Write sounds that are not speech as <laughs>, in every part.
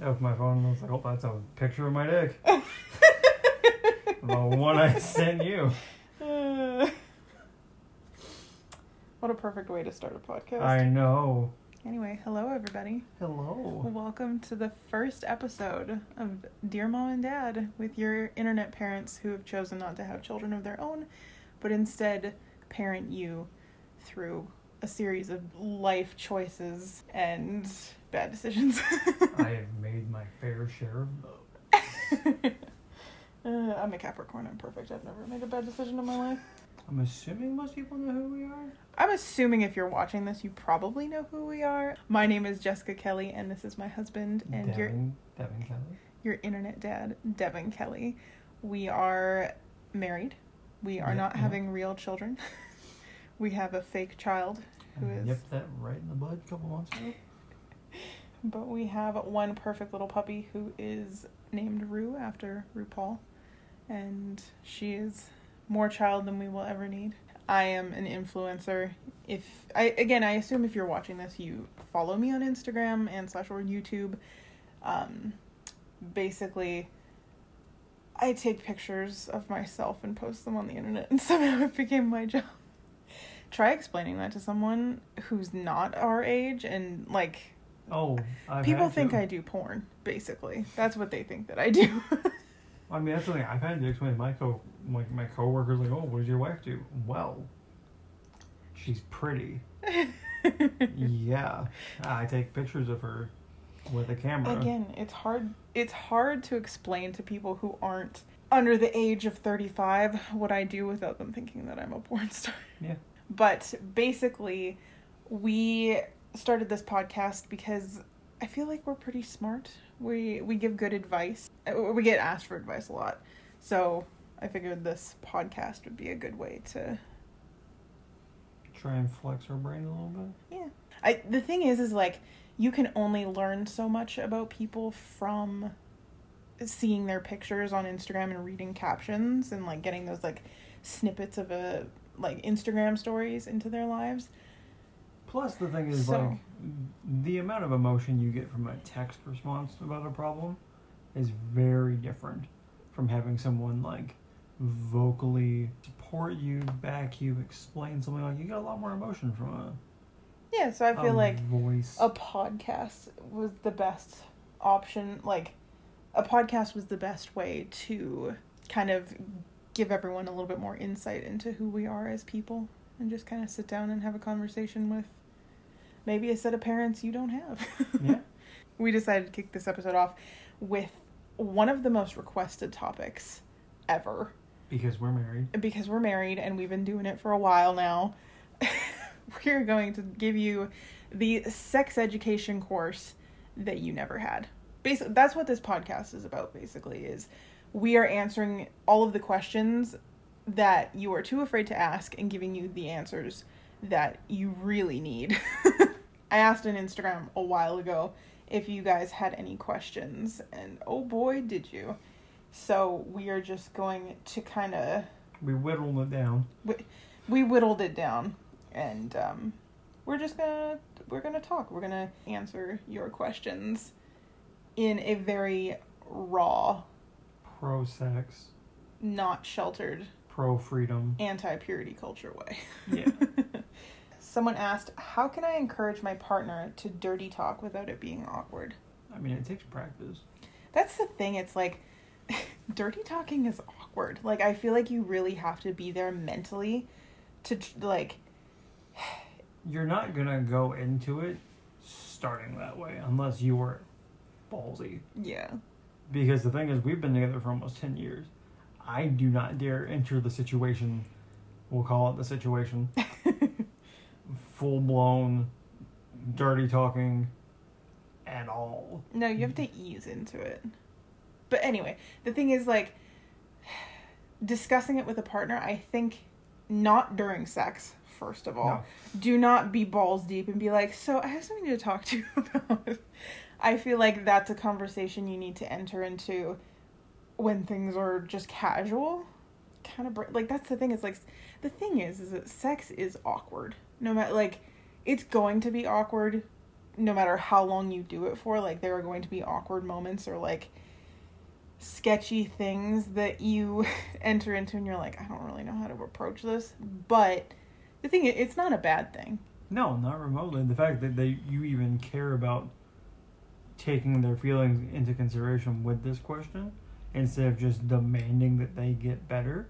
I opened my phone and I was like, oh, that's a picture of my dick. <laughs> the one I sent you. Uh, what a perfect way to start a podcast. I know. Anyway, hello everybody. Hello. Welcome to the first episode of Dear Mom and Dad with your internet parents who have chosen not to have children of their own, but instead parent you through a series of life choices and bad decisions. I <laughs> have made my fair share of those. <laughs> Uh, I'm a Capricorn. I'm perfect. I've never made a bad decision in my life. I'm assuming most people know who we are. I'm assuming if you're watching this, you probably know who we are. My name is Jessica Kelly, and this is my husband and your Devin, Devin Kelly. your internet dad, Devin Kelly. We are married. We are not having real children. <laughs> we have a fake child who is, nipped that right in the bud a couple months ago. <laughs> but we have one perfect little puppy who is named Rue after RuPaul, and she is more child than we will ever need. I am an influencer. If I again, I assume if you're watching this, you follow me on Instagram and slash or YouTube. Um, basically, I take pictures of myself and post them on the internet, <laughs> and somehow it became my job. Try explaining that to someone who's not our age and like Oh, I've people think to. I do porn. Basically, that's what they think that I do. <laughs> I mean, that's something I've had to explain to my co my, my coworkers. Like, oh, what does your wife do? Well, she's pretty. <laughs> yeah, I take pictures of her with a camera. Again, it's hard. It's hard to explain to people who aren't under the age of thirty-five what I do without them thinking that I'm a porn star. Yeah. But basically, we started this podcast because I feel like we're pretty smart. We we give good advice. Uh, We get asked for advice a lot, so I figured this podcast would be a good way to Try and flex her brain a little bit. Yeah. I the thing is is like you can only learn so much about people from seeing their pictures on Instagram and reading captions and like getting those like snippets of a like Instagram stories into their lives. Plus, the thing is, So- like, the amount of emotion you get from a text response about a problem is very different from having someone, like, vocally support you, back you, explain something. Like, you get a lot more emotion from a, Yeah, so I feel like voice. a podcast was the best option like a podcast was the best way to kind of give everyone a little bit more insight into who we are as people and just kind of sit down and have a conversation with maybe a set of parents you don't have. <laughs> Yeah. We decided to kick this episode off with one of the most requested topics ever because we're married. because we're married and we've been doing it for a while now, <laughs> we're going to give you the sex education course that you never had. Basically, that's what this podcast is about. Basically, is we are answering all of the questions that you are too afraid to ask and giving you the answers that you really need. <laughs> I asked on Instagram a while ago if you guys had any questions, and oh boy, did you. So we are just going to kind of We whittled it down. we whittled it down and um, we're just gonna we're gonna talk we're gonna answer your questions in a very raw Pro sex, not sheltered pro freedom. anti-purity culture way Yeah. <laughs> someone asked how can i encourage my partner to dirty talk without it being awkward I mean, it takes practice. that's the thing it's like <laughs> dirty talking is awkward like i feel like you really have to be there mentally to like <sighs> You're not gonna go into it starting that way unless you are ballsy. yeah Because the thing is, we've been together for almost 10 years. I do not dare enter the situation, we'll call it the situation, <laughs> full blown dirty talking at all. No, you have to ease into it. But anyway, the thing is like <sighs> discussing it with a partner, I think not during sex, first of all. No. Do not be balls deep and be like, "So, I have something to talk to you <laughs> about." I feel like that's a conversation you need to enter into when things are just casual. Kind of br- like that's the thing. It's like the thing is, is that sex is awkward. No matter like, it's going to be awkward no matter how long you do it for, like there are going to be awkward moments or like sketchy things that you <laughs> enter into and you're like, I don't really know how to approach this. But the thing it's not a bad thing. No, not remotely. The fact that they you even care about taking their feelings into consideration with this question instead of just demanding that they get better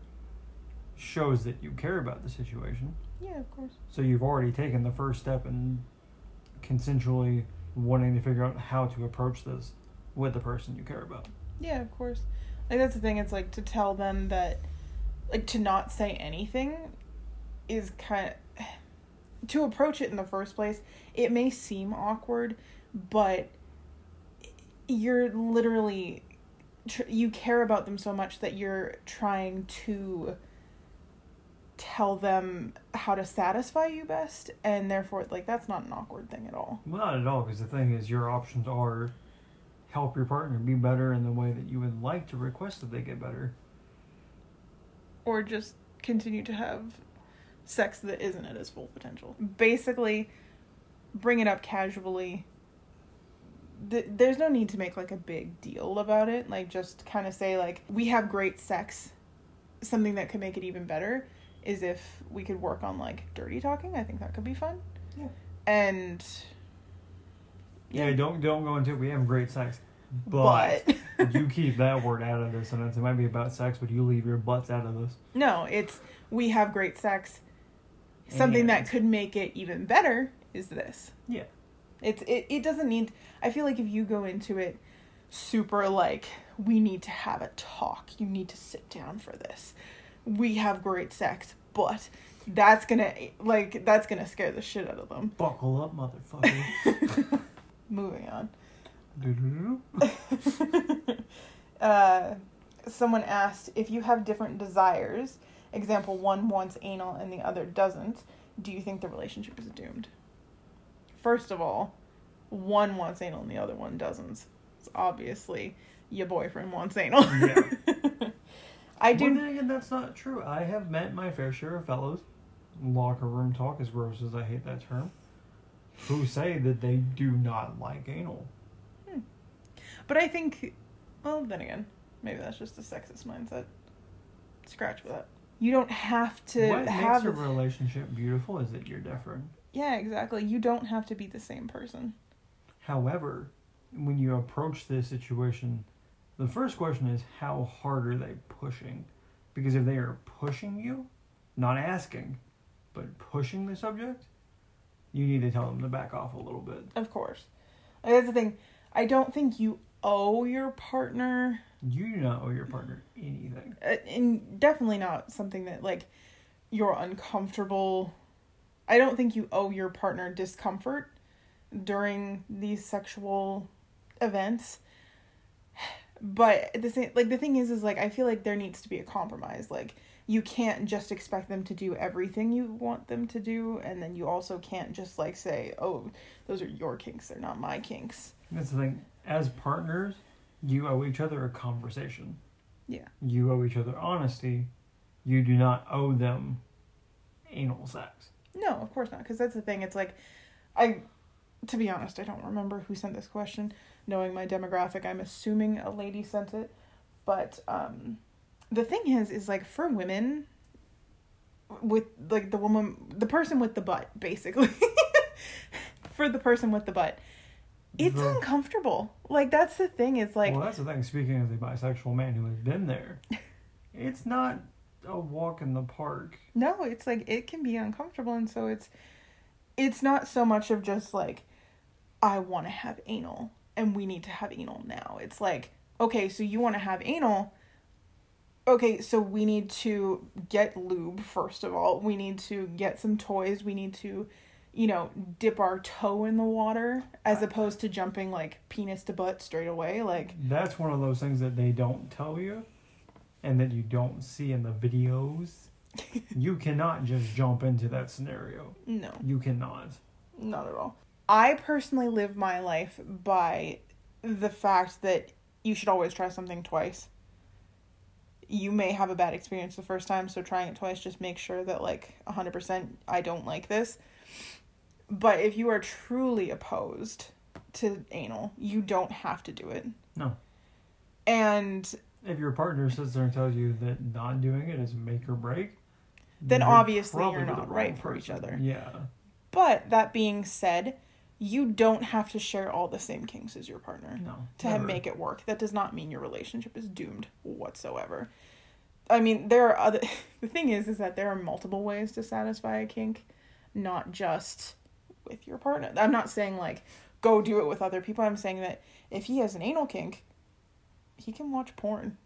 shows that you care about the situation. Yeah, of course. So you've already taken the first step in consensually wanting to figure out how to approach this with the person you care about. Yeah, of course. Like that's the thing. It's like to tell them that, like to not say anything, is kind of <sighs> to approach it in the first place. It may seem awkward, but you're literally tr- you care about them so much that you're trying to tell them how to satisfy you best and therefore like that's not an awkward thing at all Well, not at all, because the thing is, your options are help your partner be better in the way that you would like to request that they get better. or just continue to have sex that isn't at its full potential. Basically, bring it up casually. Th- there's no need to make like a big deal about it. Like just kind of say like we have great sex. Something that could make it even better is if we could work on like dirty talking. I think that could be fun. Yeah. And Yeah, don't don't go into it. We have great sex, but, but <laughs> you keep that <laughs> word out of this sentence. It might be about sex, but you leave your butts out of this. No, it's we have great sex. Something that could make it even better is this. Yeah. It's it, it doesn't need I feel like if you go into it super like we need to have a talk. You need to sit down for this. We have great sex, but that's going to like that's going to scare the shit out of them. Buckle up, motherfucker. <laughs> Moving on. <laughs> Uh, someone asked if you have different desires, example, one wants anal and the other doesn't, do you think the relationship is doomed? First of all, one wants anal and the other one doesn't. It's obviously your boyfriend wants anal. Yeah. <laughs> I Well, do. then again, that's not true. I have met my fair share of fellows, locker room talk, as gross as I hate that term, who say that they do not like anal. Hmm. But I think, well, then again, maybe that's just a sexist mindset. Scratch that. You don't have to what have. makes a relationship beautiful is that you're different. Yeah, exactly. You don't have to be the same person. However, when you approach this situation, the first question is how hard are they pushing? Because if they are pushing you, not asking, but pushing the subject, you need to tell them to back off a little bit. Of course. Like, that's the thing. I don't think you owe your partner, You do not owe your partner anything. uh, and definitely not something that, like, you're uncomfortable. I don't think you owe your partner discomfort during these sexual events. But the same, like, the thing is, is like, I feel like there needs to be a compromise. Like, you can't just expect them to do everything you want them to do, and then you also can't just, like, say, oh, those are your kinks, they're not my kinks. That's the thing. As partners, you owe each other a conversation. Yeah. You owe each other honesty. You do not owe them anal sex. No, of course not. Because that's the thing. It's like, I, to be honest, I don't remember who sent this question. Knowing my demographic, I'm assuming a lady sent it. But um, the thing is, is like for women, with like the woman, the person with the butt, basically. <laughs> for the person with the butt, it's The- uncomfortable. Like that's the thing. It's like well, that's the thing. Speaking as a bisexual man who has been there, <laughs> it's not a walk in the park. No, it's like it can be uncomfortable and so it's it's not so much of just like I want to have anal and we need to have anal now. It's like okay, so you want to have anal Okay, so we need to get lube first of all. We need to get some toys. We need to you know, dip our toe in the water as opposed to jumping like penis to butt straight away like That's one of those things that they don't tell you, and that you don't see in the videos. <laughs> you cannot just jump into that scenario. no. You cannot. Not at all. I personally live my life by the fact that you should always try something twice. You may have a bad experience the first time, so trying it twice just make sure that like 100% I don't like this. But if you are truly opposed to anal, you don't have to do it. No. And If your partner sits there and tells you that not doing it is make or break, Then you're obviously you're not right wrong for each other. Yeah. but that being said, you don't have to share all the same kinks as your partner. No. to never. make it work. That does not mean your relationship is doomed whatsoever. I mean, there are other. <laughs> The thing is, is that there are multiple ways to satisfy a kink, not just with your partner. I'm not saying like go do it with other people. I'm saying that if he has an anal kink, he can watch porn.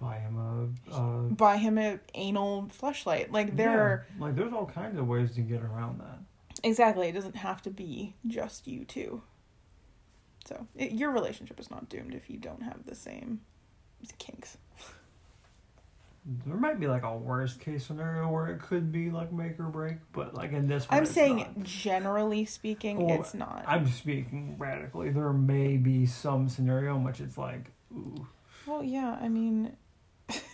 buy him a. Uh, Buy him an anal Fleshlight. Like there yeah, are like there's all kinds of ways to get around that. exactly. It doesn't have to be just you two. So it, your relationship is not doomed if you don't have the same kinks. There might be like a worst case scenario where it could be like make or break, but like in this one, I'm saying not. generally speaking, Well, it's not. I'm speaking radically. There may be some scenario in which it's like, ooh, well, yeah, I mean, <laughs> if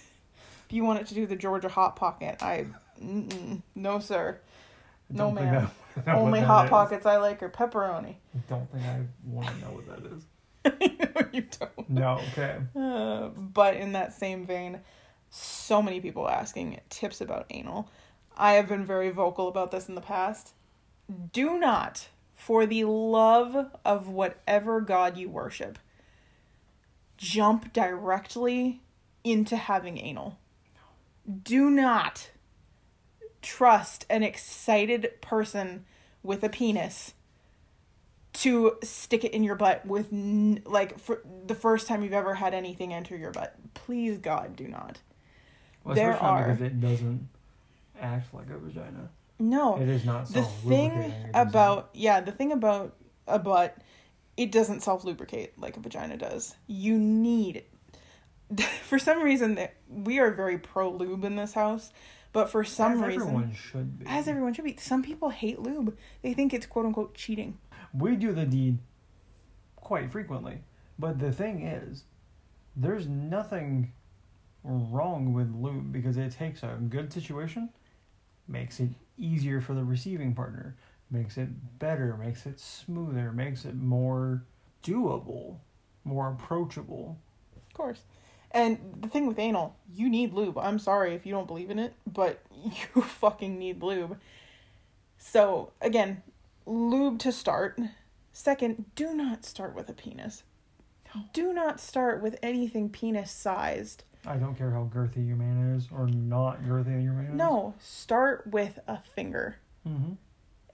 you wanted to do the Georgia hot pocket, I, no sir. No, ma'am. Only hot is. pockets I like are pepperoni. I don't think I want to know what that is. <laughs> no, you don't. No, okay. Uh, but in that same vein, so many people asking tips about anal. I have been very vocal about this in the past. Do not, for the love of whatever God you worship, jump directly into having anal. Do not trust an excited person with a penis to stick it in your butt with n- like for the first time you've ever had anything enter your butt. Please God, do not. Well, There are- because it doesn't act like a vagina. No. It is not the thing about yeah, the thing about a butt, it doesn't self lubricate like a vagina does. You need <laughs> for some reason that we are very pro lube in this house, but for some as reason everyone should be. as everyone should be, some people hate lube. They think it's quote unquote cheating. we do the deed quite frequently, but the thing is, there's nothing wrong with lube because it takes a good situation, makes it easier for the receiving partner, makes it better, makes it smoother, makes it more doable, more approachable. Of course. And the thing with anal, you need lube. I'm sorry if you don't believe in it, but <laughs> you fucking need lube. So, again, lube to start. Second, do not start with a penis. Do not start with anything penis sized. I don't care how girthy your man is or not girthy your man is. No, start with a finger. Mm-hmm.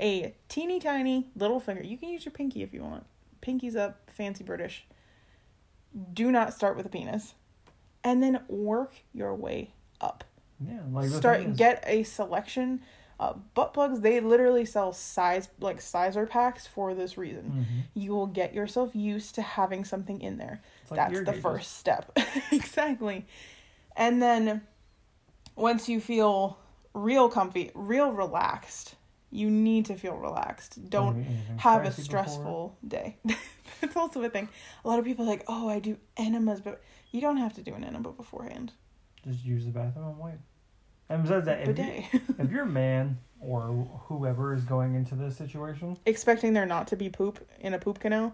A teeny tiny little finger. You can use your pinky if you want. Pinky's up, fancy British. Do not start with a penis. And then work your way up. Yeah, like start get a selection uh, butt plugs they literally sell size like sizer packs for this reason Mhm. you will get yourself used to having something in there like that's the first step <laughs> exactly and then once you feel real comfy real relaxed you need to feel relaxed don't have a spicy before. stressful day <laughs> that's also a thing a lot of people are like oh i do enemas but you don't have to do an enema beforehand Just use the bathroom and wait. And besides that, if, you, <laughs> if your man or whoever is going into this situation, expecting there not to be poop in a poop canal.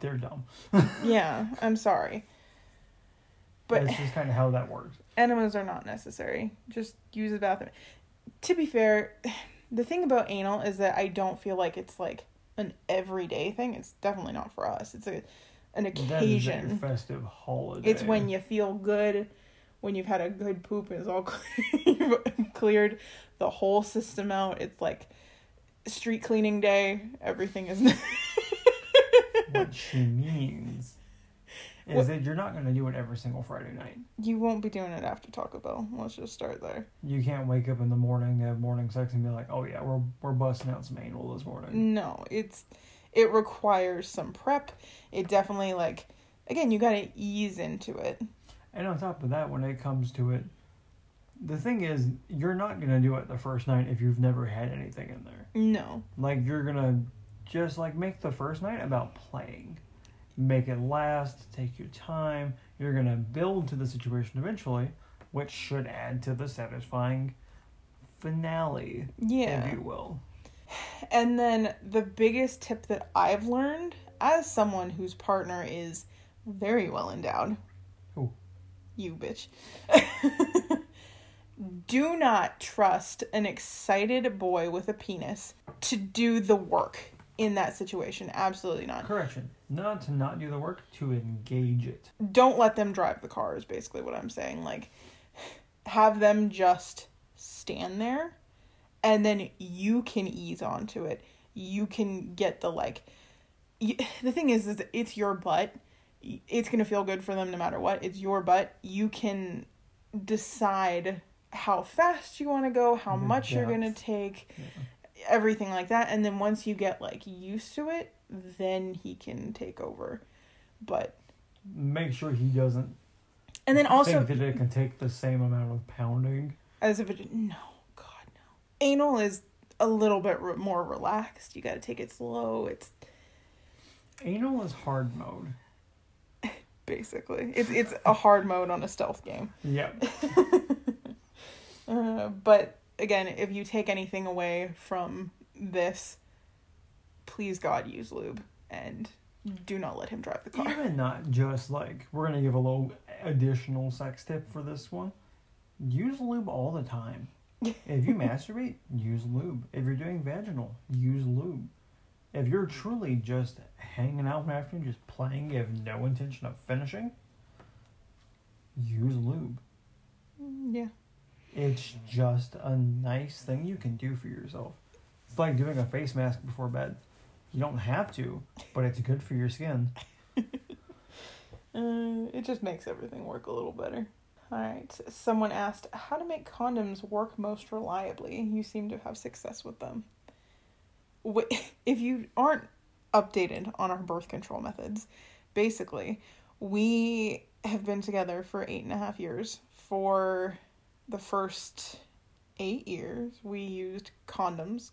they're dumb. <laughs> Yeah, I'm sorry. But it's just kind of how that works. enemas are not necessary. Just use the bathroom. To be fair, <sighs> the thing about anal is that I don't feel like it's like an everyday thing. It's definitely not for us. It's a an That is occasion. festive holiday. It's when you feel good, when you've had a good poop and it's all <laughs> cleared the whole system out. It's like street cleaning day. Everything is <laughs> what she means is What- that you're not going to do it every single Friday night. You won't be doing it after Taco Bell. Let's just start there. You can't wake up in the morning, have morning sex, and be like, "Oh yeah, we're we're busting out some anal this morning." No, it's it requires some prep. It definitely like again, you got to ease into it. And on top of that, when it comes to it, the thing is, you're not going to do it the first night if you've never had anything in there. No. Like you're gonna just like make the first night about playing. Make it last, take your time. You're gonna build to the situation eventually, which should add to the satisfying finale, Yeah. if you will. And then the biggest tip that I've learned as someone whose partner is very well endowed. Who? You bitch. <laughs> Do not trust an excited boy with a penis to do the work in that situation. Absolutely not. Correction. Not to not do the work, to engage it. Don't let them drive the car, is basically what I'm saying. Like, have them just stand there and then you can ease onto it. You can get the, like, y the thing is, is it's your butt. It's going to feel good for them no matter what. It's your butt. You can decide how fast you want to go, how much you're going to take, Yeah. Everything like that. And then once you get, like, used to it, then he can take over. But, Make sure he doesn't and then also, think that it can take the same amount of pounding. as if it, no, God, no. Anal is a little bit re- more relaxed. You got to take it slow. It's Anal is hard mode. <laughs> basically, it's, it's a hard mode on a stealth game. Yep. <laughs> Uh, but again, if you take anything away from this, please God use lube and do not let him drive the car. Even not just like we're gonna give a little additional sex tip for this one. Use lube all the time. <laughs> If you masturbate, use lube. If you're doing vaginal, use lube. If you're truly just hanging out one afternoon, just playing, you have no intention of finishing, use lube. Mm, yeah. It's just a nice thing you can do for yourself. It's like doing a face mask before bed. You don't have to, but it's good for your skin. <laughs> Uh, it just makes everything work a little better. All right. Someone asked how to make condoms work most reliably. You seem to have success with them. <laughs> If you aren't updated on our birth control methods, basically, we have been together for eight and a half years. For the first eight years, we used condoms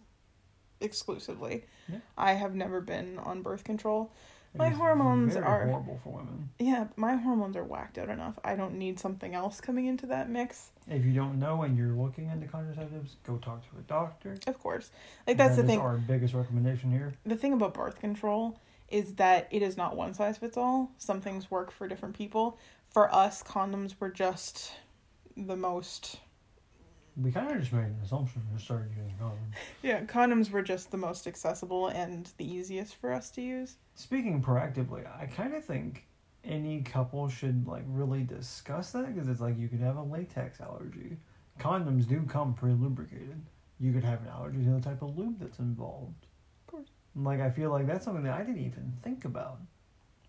exclusively. Yeah. I have never been on birth control. My hormones are- horrible for women. Yeah, my hormones are whacked out enough. I don't need something else coming into that mix. If you don't know and you're looking into contraceptives, go talk to a doctor. Of course. Like that's That the thing. Our biggest recommendation here. The thing about birth control is that it is not one size fits all. Some things work for different people. For us, condoms were just the most We kind of just made an assumption and started using condoms. <laughs> Yeah, condoms were just the most accessible and the easiest for us to use. Speaking proactively, I kind of think any couple should like really discuss that because it's like you could have a latex allergy. Condoms do come pre-lubricated. You could have an allergy to the type of lube that's involved. Of course. Like I feel like that's something that I didn't even think about.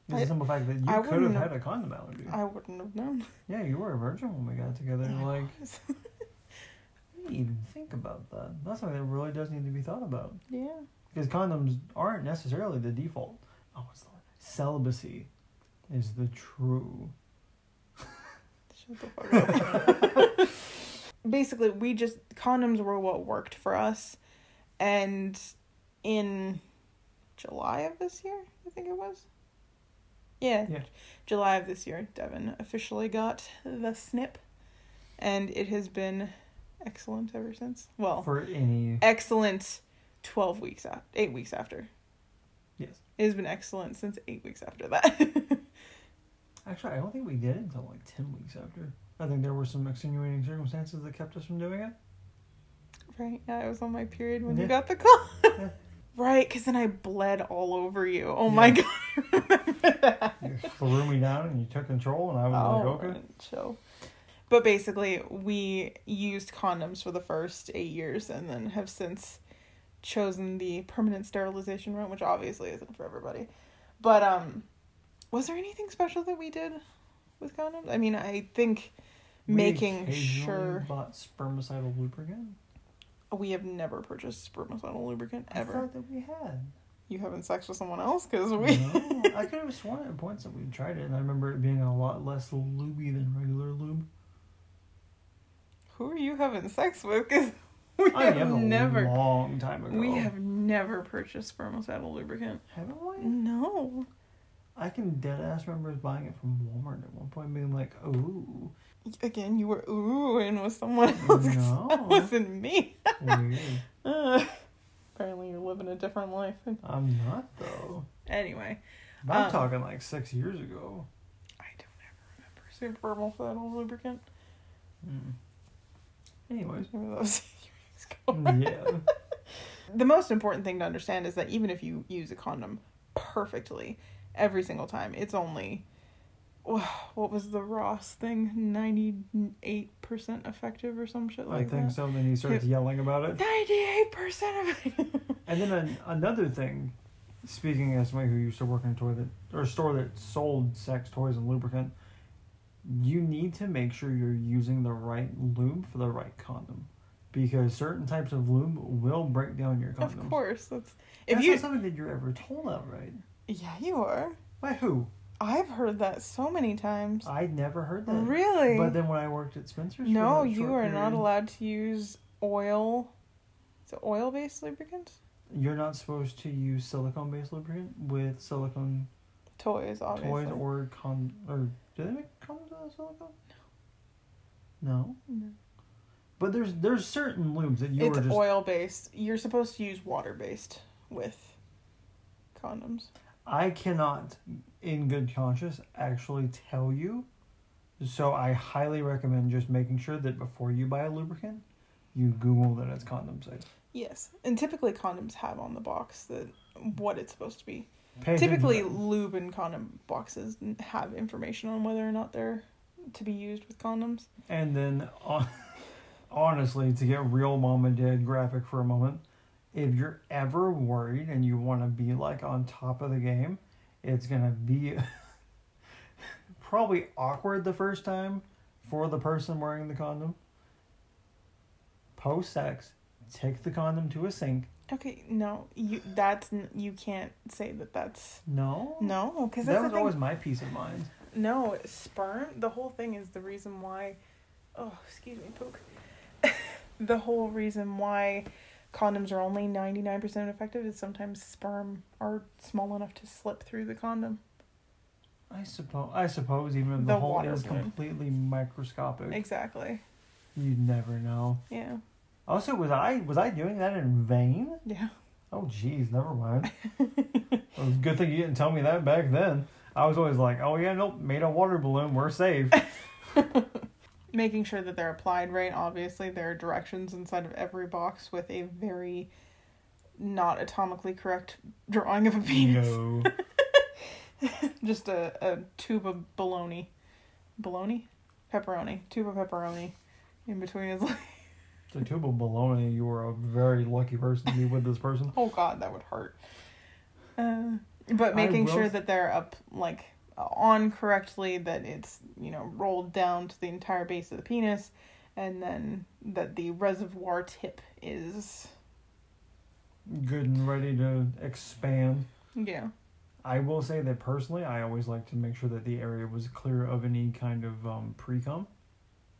Just I- the simple fact that you I could have had a condom allergy. I wouldn't have known. yeah, you were a virgin when we got together. I Like. I <laughs> didn't even think about that. That's something that really does need to be thought about. yeah. Because condoms aren't necessarily the default. Oh, what's the word? Celibacy is the true. Shut the fuck up. <laughs> Basically, we just condoms were what worked for us, and in July of this year, I think it was. Yeah, Yeah. July of this year, Devin officially got the snip, and it has been excellent ever since. Well, For any. excellent twelve weeks after, eight weeks after. Yes. It has been excellent since eight weeks after that. <laughs> Actually, I don't think we did it until like 10 weeks after. I think there were some extenuating circumstances that kept us from doing it. Right, yeah, I was on my period when you got the call. Yeah. <laughs> Right, because then I bled all over you. Oh my god, <laughs> I remember that. You threw me down and you took control, and I was Oh, like, okay. chill. But basically, we used condoms for the first eight years and then have since chosen the permanent sterilization route, which obviously isn't for everybody. But, um, was there anything special that we did with condoms? I mean, I think We making sure bought spermicidal lubricant. We have never purchased spermicidal lubricant ever. I thought that we had. You having sex with someone else? Because we. No, <laughs> I could have sworn at points that we tried it, and I remember it being a lot less lubey than regular lube. Who are you having sex with? Because <laughs> we I have never. long time ago. We have never purchased spermicidal lubricant. haven't we? No. I can dead ass remember buying it from Walmart at one point, being like, "Ooh, Again, you were oohing with someone else. 'cause <laughs> That wasn't me. <laughs> Uh, apparently, you're living a different life. I'm not though. Anyway, I'm Um, talking like six years ago. I don't ever remember super purple for that old lubricant. Mm. Anyways, Maybe that was <laughs> years ago. yeah. The most important thing to understand is that even if you use a condom perfectly every single time, it's only what was the Ross thing? Ninety eight percent effective or some shit like that. I think that. so. Then he starts yelling about it. Ninety eight percent of it. <laughs> And then an, another thing, speaking as somebody who used to work in a toilet or a store that sold sex toys and lubricant, you need to make sure you're using the right lube for the right condom, because certain types of lube will break down your condoms. of course, that's if That's you. not something that you're ever told outright. Yeah, you are. By who? I've heard that so many times. I never heard that. Really? But then when I worked at Spencer's, no, you are not allowed to use oil. Is it oil based lubricant? You're not supposed to use silicone-based lubricant with silicone Toys, obviously. toys or con or do they make condoms out of silicone? No. No. But there's there's certain lubes that you it's are just oil based. You're supposed to use water based with condoms. I cannot in good conscience actually tell you. So I highly recommend just making sure that before you buy a lubricant, you Google that it's condom safe. Yes, and typically condoms have on the box that what it's supposed to be. Pay Typically, lube and condom boxes have information on whether or not they're to be used with condoms. And then, hon- <laughs> honestly, to get real mom and dad graphic for a moment, if you're ever worried and you want to be like on top of the game, it's gonna be <laughs> probably awkward the first time for the person wearing the condom. Post sex, take the condom to a sink. Okay, no, you that's you can't say that that's No, no because that that's was always my peace of mind. No, sperm. The whole thing is the reason why. Oh, excuse me, pook. <laughs> the whole reason why condoms are only ninety nine percent effective is sometimes sperm are small enough to slip through the condom. I suppose. I suppose even if the, The hole is completely microscopic, Exactly. you'd never know. Yeah. Also, was I was I doing that in vain? Yeah. Oh, jeez, never mind. <laughs> it was a good thing you didn't tell me that back then. I was always like, oh yeah, nope, made a water balloon, we're safe. <laughs> Making sure that they're applied right. Obviously, there are directions inside of every box with a very not atomically correct drawing of a penis. no. <laughs> Just a, a tube of bologna. Bologna? Pepperoni. Tube of pepperoni in between his <laughs> legs. The tube of bologna, you were a very lucky person to be with this person. <laughs> Oh god, that would hurt. Uh, but making sure that they're up, like, on correctly, that it's, you know, rolled down to the entire base of the penis, and then that the reservoir tip is. Good and ready to expand. Yeah. I will say that personally, I always like to make sure that the area was clear of any kind of um, pre cum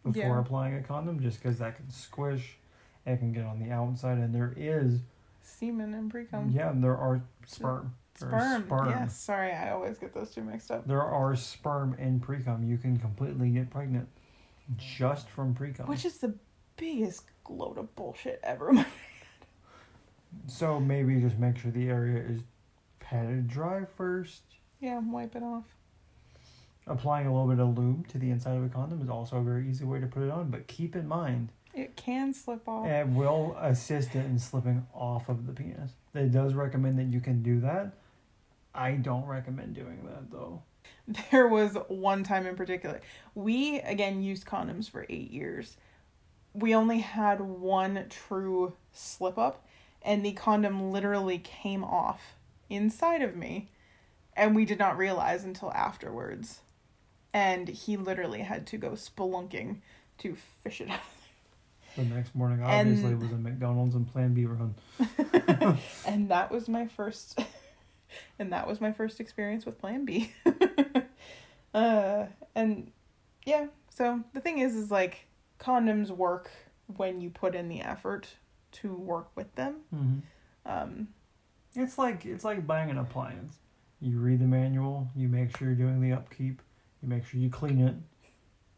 before Yeah. applying a condom, just because that can squish, it can get on the outside, and there is, Semen and pre cum. yeah, and there are sperm. Sperm. sperm. Yes, sorry, I always get those two mixed up. There are sperm in pre cum. You can completely get pregnant just from pre cum. Which is the biggest load of bullshit ever. So maybe just make sure the area is patted dry first. yeah, wipe it off. Applying a little bit of lube to the inside of a condom is also a very easy way to put it on, but keep in mind It can slip off. it will assist it in slipping off of the penis. It does recommend that you can do that. I don't recommend doing that though. There was one time in particular. We again used condoms for eight years. We only had one true slip up, and the condom literally came off inside of me, and we did not realize until afterwards. And he literally had to go spelunking to fish it out. The next morning And- obviously was a McDonald's and Plan B run. <laughs> and that was my first and that was my first experience with plan b <laughs> uh and yeah so the thing is is like condoms work when you put in the effort to work with them Mm-hmm. um It's like it's like buying an appliance. You read the manual. You make sure you're doing the upkeep. You make sure you clean it.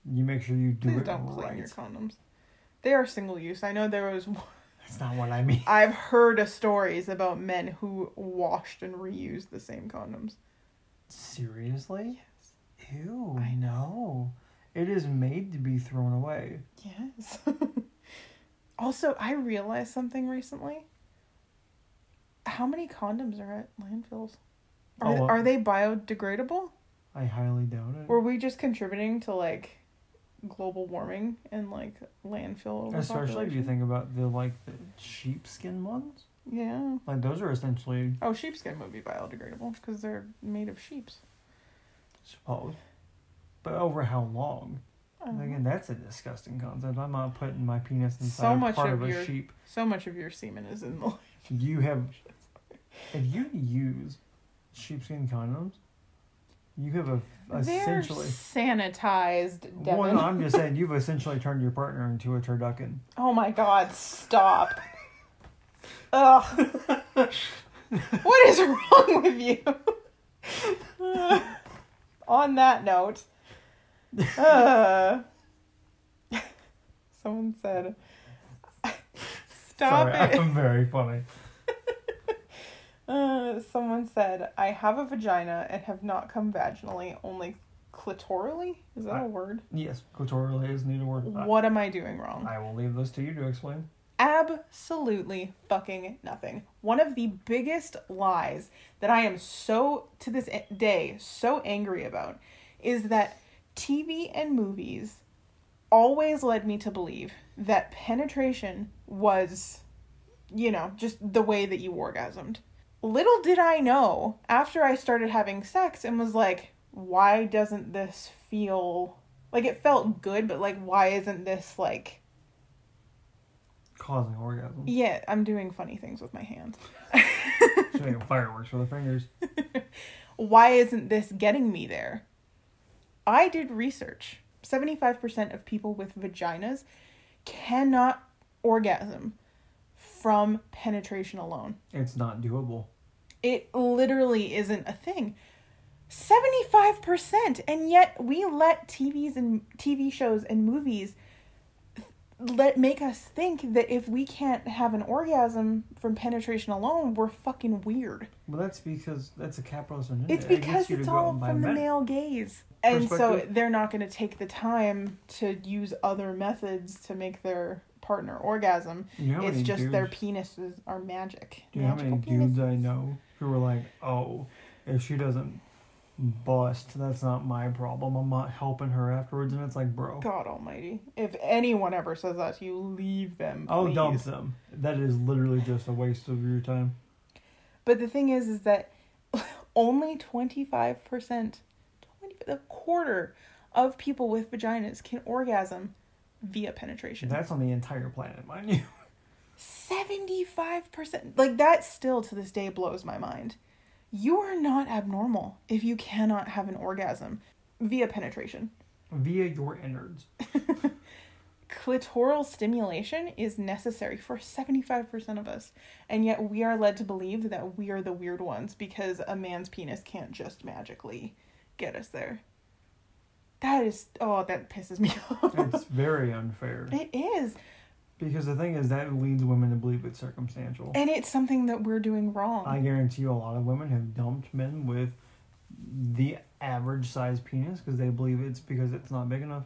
You make sure you do please it don't clean your condoms they are single use i know there was <laughs> That's not what I mean. I've heard of stories about men who washed and reused the same condoms. Seriously? Ew, I know. It is made to be thrown away. Yes. <laughs> also, I realized something recently. How many condoms are at landfills? Are, Oh, uh, are they biodegradable? I highly doubt it. Were we just contributing to like global warming and like landfill Especially if you think about the like the sheepskin ones. Yeah. Like those are essentially Oh, sheepskin would be biodegradable because they're made of sheeps. supposed. But over how long? Don't. Again, that's a disgusting concept. I'm not putting my penis inside So much part of of, a your- sheep. So much of your semen is in the. <laughs> You have <laughs> if you use sheepskin condoms, you have a essentially sanitized, Devin. Well, no, I'm just <laughs> saying you've essentially turned your partner into a turducken. Oh my god, stop. Ugh. <laughs> what is wrong with you? <laughs> On that note, uh, someone said, Stop Sorry, it. I'm very funny. Uh, someone said, I have a vagina and have not come vaginally, only clitorally? Is that I- a word? Yes, clitorally is need a word. I- What am I doing wrong? I will leave this to you to explain. absolutely fucking nothing. One of the biggest lies that I am so to this day so angry about is that TV and movies always led me to believe that penetration was you know, just the way that you orgasmed. Little did I know after I started having sex and was like, why doesn't this feel like it felt good, but like why isn't this like Causing orgasm. yeah, I'm doing funny things with my hands. <laughs> Shooting fireworks with the fingers. <laughs> Why isn't this getting me there? I did research. 75% of people with vaginas cannot orgasm from penetration alone. It's not doable. It literally isn't a thing. 75% and yet we let TVs and TV shows and movies let make us think that if we can't have an orgasm from penetration alone, we're fucking weird. Well, that's because that's a capitalist agenda. It's It because to it's all from the male gaze. And so they're not going to take the time to use other methods to make their partner orgasm. You know it's just their penises are magic. Do you know how many Magical dudes I know who were like, oh, if she doesn't bust, that's not my problem. I'm not helping her afterwards. And it's like, bro, God almighty. If anyone ever says that to you, leave them. I'll dump them. That is literally just a waste of your time. But the thing is, is that <laughs> only 25%, 20, a quarter of people with vaginas can orgasm via penetration. That's on the entire planet, mind you. 75%. Like, that still to this day blows my mind. You are not abnormal if you cannot have an orgasm via penetration. Via your innards. <laughs> Clitoral stimulation is necessary for 75% of us, and yet we are led to believe that we are the weird ones because a man's penis can't just magically get us there. That is, oh, that pisses me <laughs> off. It's very unfair. it is. Because the thing is, that leads women to believe it's circumstantial. And it's something that we're doing wrong. I guarantee you a lot of women have dumped men with the average size penis because they believe it's because it's not big enough.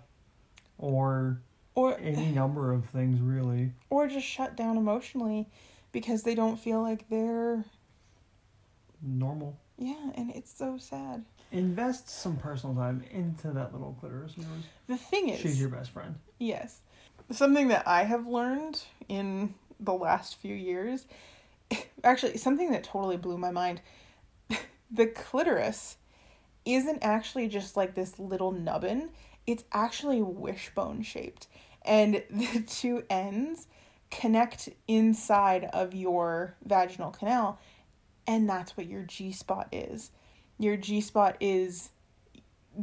Or or any number of things, really. or just shut down emotionally because they don't feel like they're Normal. yeah, and it's so sad. Invest some personal time into that little clitoris of yours. The thing is She's your best friend. Yes. Something that I have learned in the last few years, <laughs> actually, something that totally blew my mind. <laughs> the clitoris isn't actually just like this little nubbin, it's actually wishbone shaped. And <laughs> the two ends connect inside of your vaginal canal, and that's what your G spot is. Your G spot is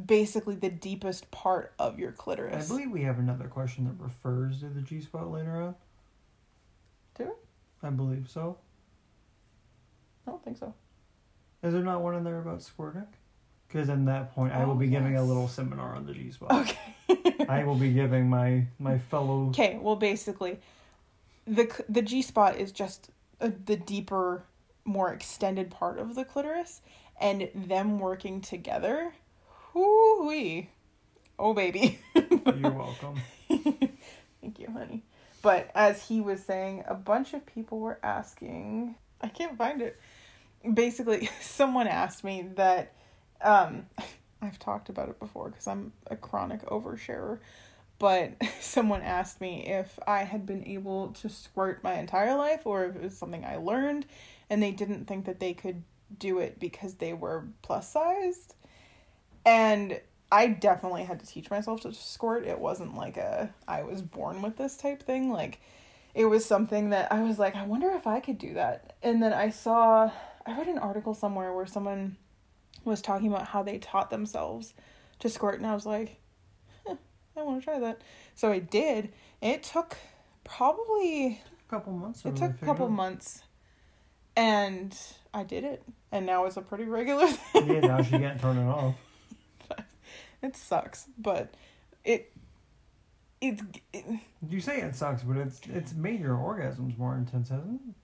basically the deepest part of your clitoris. I believe we have another question that refers to the G spot later on. Do we? I believe so. I don't think so. Is there not one in there about squirting? Because in that point, I will Oh, be giving a little seminar on the G spot. Okay. <laughs> I will be giving my my fellow <laughs> okay, well, basically, the the G spot is just uh the deeper, more extended part of the clitoris, and them working together, whoo oh baby. You're <laughs> welcome. Thank you, honey. But as he was saying, a bunch of people were asking. I can't find it. Basically, <laughs> someone asked me that. Um, <laughs> I've talked about it before because I'm a chronic oversharer. But someone asked me if I had been able to squirt my entire life or if it was something I learned, and they didn't think that they could do it because they were plus sized. And I definitely had to teach myself to squirt. It wasn't like a I was born with this type thing. Like it was something that I was like, I wonder if I could do that. And then I saw I read an article somewhere where someone was talking about how they taught themselves to squirt and I was like, huh, I want to try that. So I did. It took probably A couple months. it took a couple out. months and I did it. And now it's a pretty regular <laughs> thing. Yeah, now she can't turn it off. It sucks, but it it's it, You say it sucks, but it's it's made your orgasms more intense, hasn't it?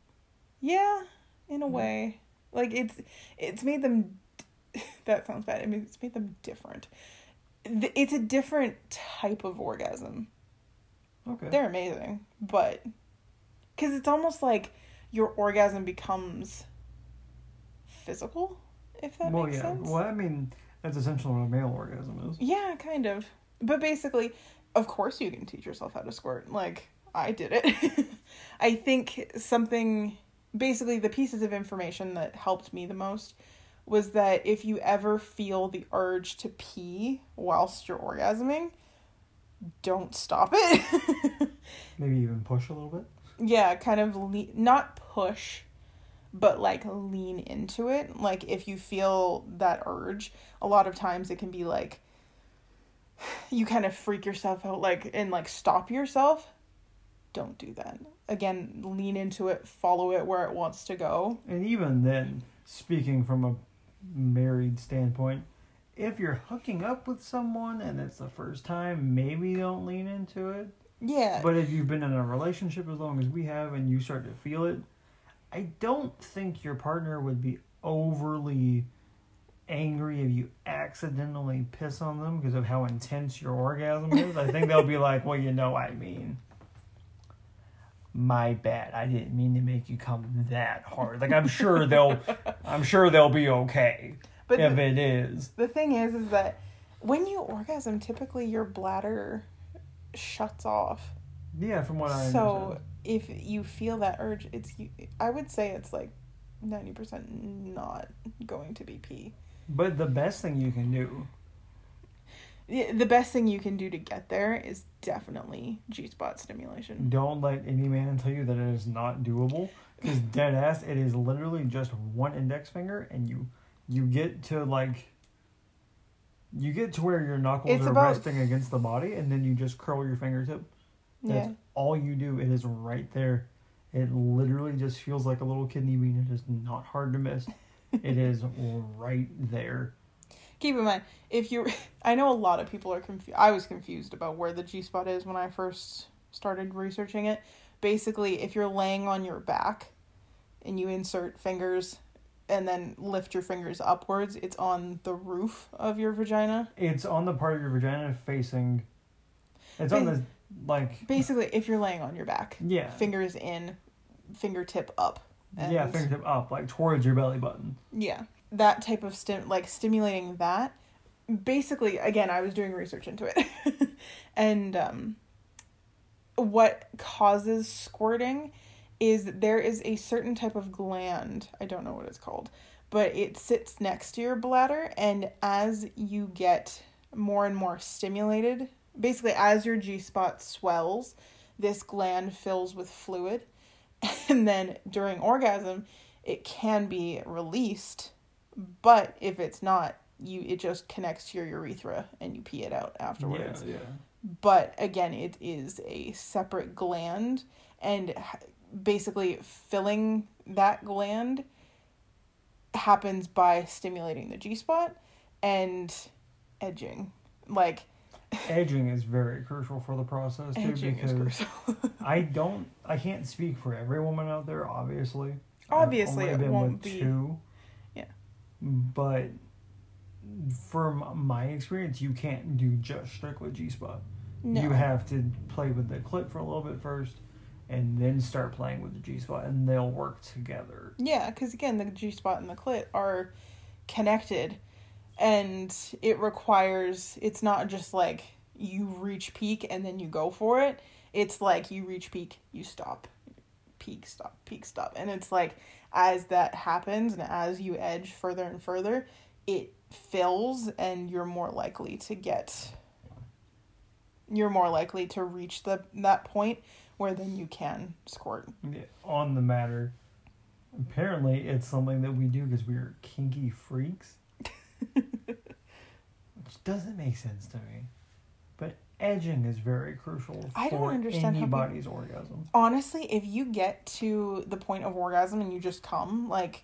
yeah, in a Yeah. way. Like it's it's made them <laughs> that sounds bad. I mean, it's made them different. It's a different type of orgasm. Okay. They're amazing, but cuz it's almost like your orgasm becomes physical, if that well, makes yeah. sense. Well, I mean, that's essentially what a male orgasm is. Yeah, kind of. But basically, of course you can teach yourself how to squirt. Like, I did it. <laughs> I think something basically the pieces of information that helped me the most was that if you ever feel the urge to pee whilst you're orgasming, don't stop it. <laughs> Maybe even push a little bit. Yeah, kind of le- not push, but like lean into it. Like if you feel that urge, a lot of times it can be like <sighs> you kind of freak yourself out like and like stop yourself. Don't do that. Again, lean into it, follow it where it wants to go. And even then, speaking from a married standpoint, if you're hooking up with someone and it's the first time, maybe don't lean into it. Yeah. But if you've been in a relationship as long as we have and you start to feel it, I don't think your partner would be overly angry if you accidentally piss on them because of how intense your orgasm is. I think they'll be like, well, you know, I mean, my bad. I didn't mean to make you come that hard. Like I'm sure they'll, <laughs> I'm sure they'll be okay but if the, it is. the thing is is that when you orgasm, typically your bladder shuts off. Yeah, from what I so if you feel that urge it's i would say it's like 90% not going to be pee But the best thing you can do the best thing you can do to get there is definitely g-spot stimulation Don't let any man tell you that it is not doable. Because <laughs> dead ass, it is literally just one index finger, and you you get to like you get to where your knuckles It's are resting against the body, and then you just curl your fingertip. That's yeah all you do. It is right there. It literally just feels like a little kidney bean. It is not hard to miss. <laughs> it is right there. keep in mind if you <laughs> i know a lot of people are confused i was confused about where the g-spot is when i first started researching it basically if you're laying on your back and you insert fingers and then lift your fingers upwards it's on the roof of your vagina It's on the part of your vagina facing. It's on the like. basically if you're laying on your back Yeah. fingers in fingertip up Yeah, fingertip up, like towards your belly button. yeah that type of stim like stimulating that basically again i was doing research into it <laughs> and um what causes squirting is there is a certain type of gland i don't know what it's called but it sits next to your bladder and as you get more and more stimulated basically as your g-spot swells this gland fills with fluid <laughs> and then during orgasm it can be released but if it's not you it just connects to your urethra and you pee it out afterwards Yeah, yeah. but again it is a separate gland and basically filling that gland happens by stimulating the G spot and edging like edging is very crucial for the process too Edging is because crucial. <laughs> I don't I can't speak for every woman out there, obviously. I've Obviously, only it been won't with be. two. Yeah. But from my experience, you can't do just strictly G spot. No. You have to play with the clit for a little bit first, and then start playing with the G spot, and they'll work together. Yeah, because again, the G spot and the clit are connected, and it requires. It's not just like you reach peak and then you go for it. It's like you reach peak, you stop, peak, stop, peak, stop, and it's like as that happens and as you edge further and further, it fills, and you're more likely to get. You're more likely to reach the that point where then you can squirt. Yeah, On the matter, apparently it's something that we do because we're kinky freaks, <laughs> which doesn't make sense to me. But edging is very crucial I don't for understand how people- anybody's orgasm. honestly, if you get to the point of orgasm and you just come, like,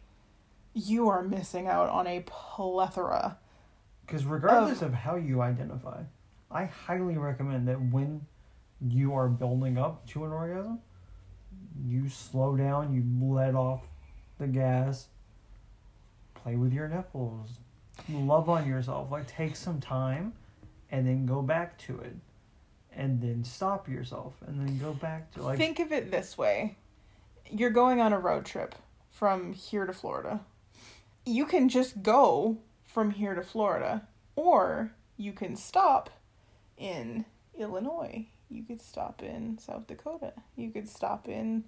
you are missing out on a plethora. Because regardless of how you identify, I highly recommend that when you are building up to an orgasm, you slow down, you let off the gas, play with your nipples, love on yourself, like take some time and then go back to it. And then stop yourself and then go back to like Think of it this way you're going on a road trip from here to Florida. You can just go from here to Florida, or you can stop in Illinois. You could stop in South Dakota. You could stop in.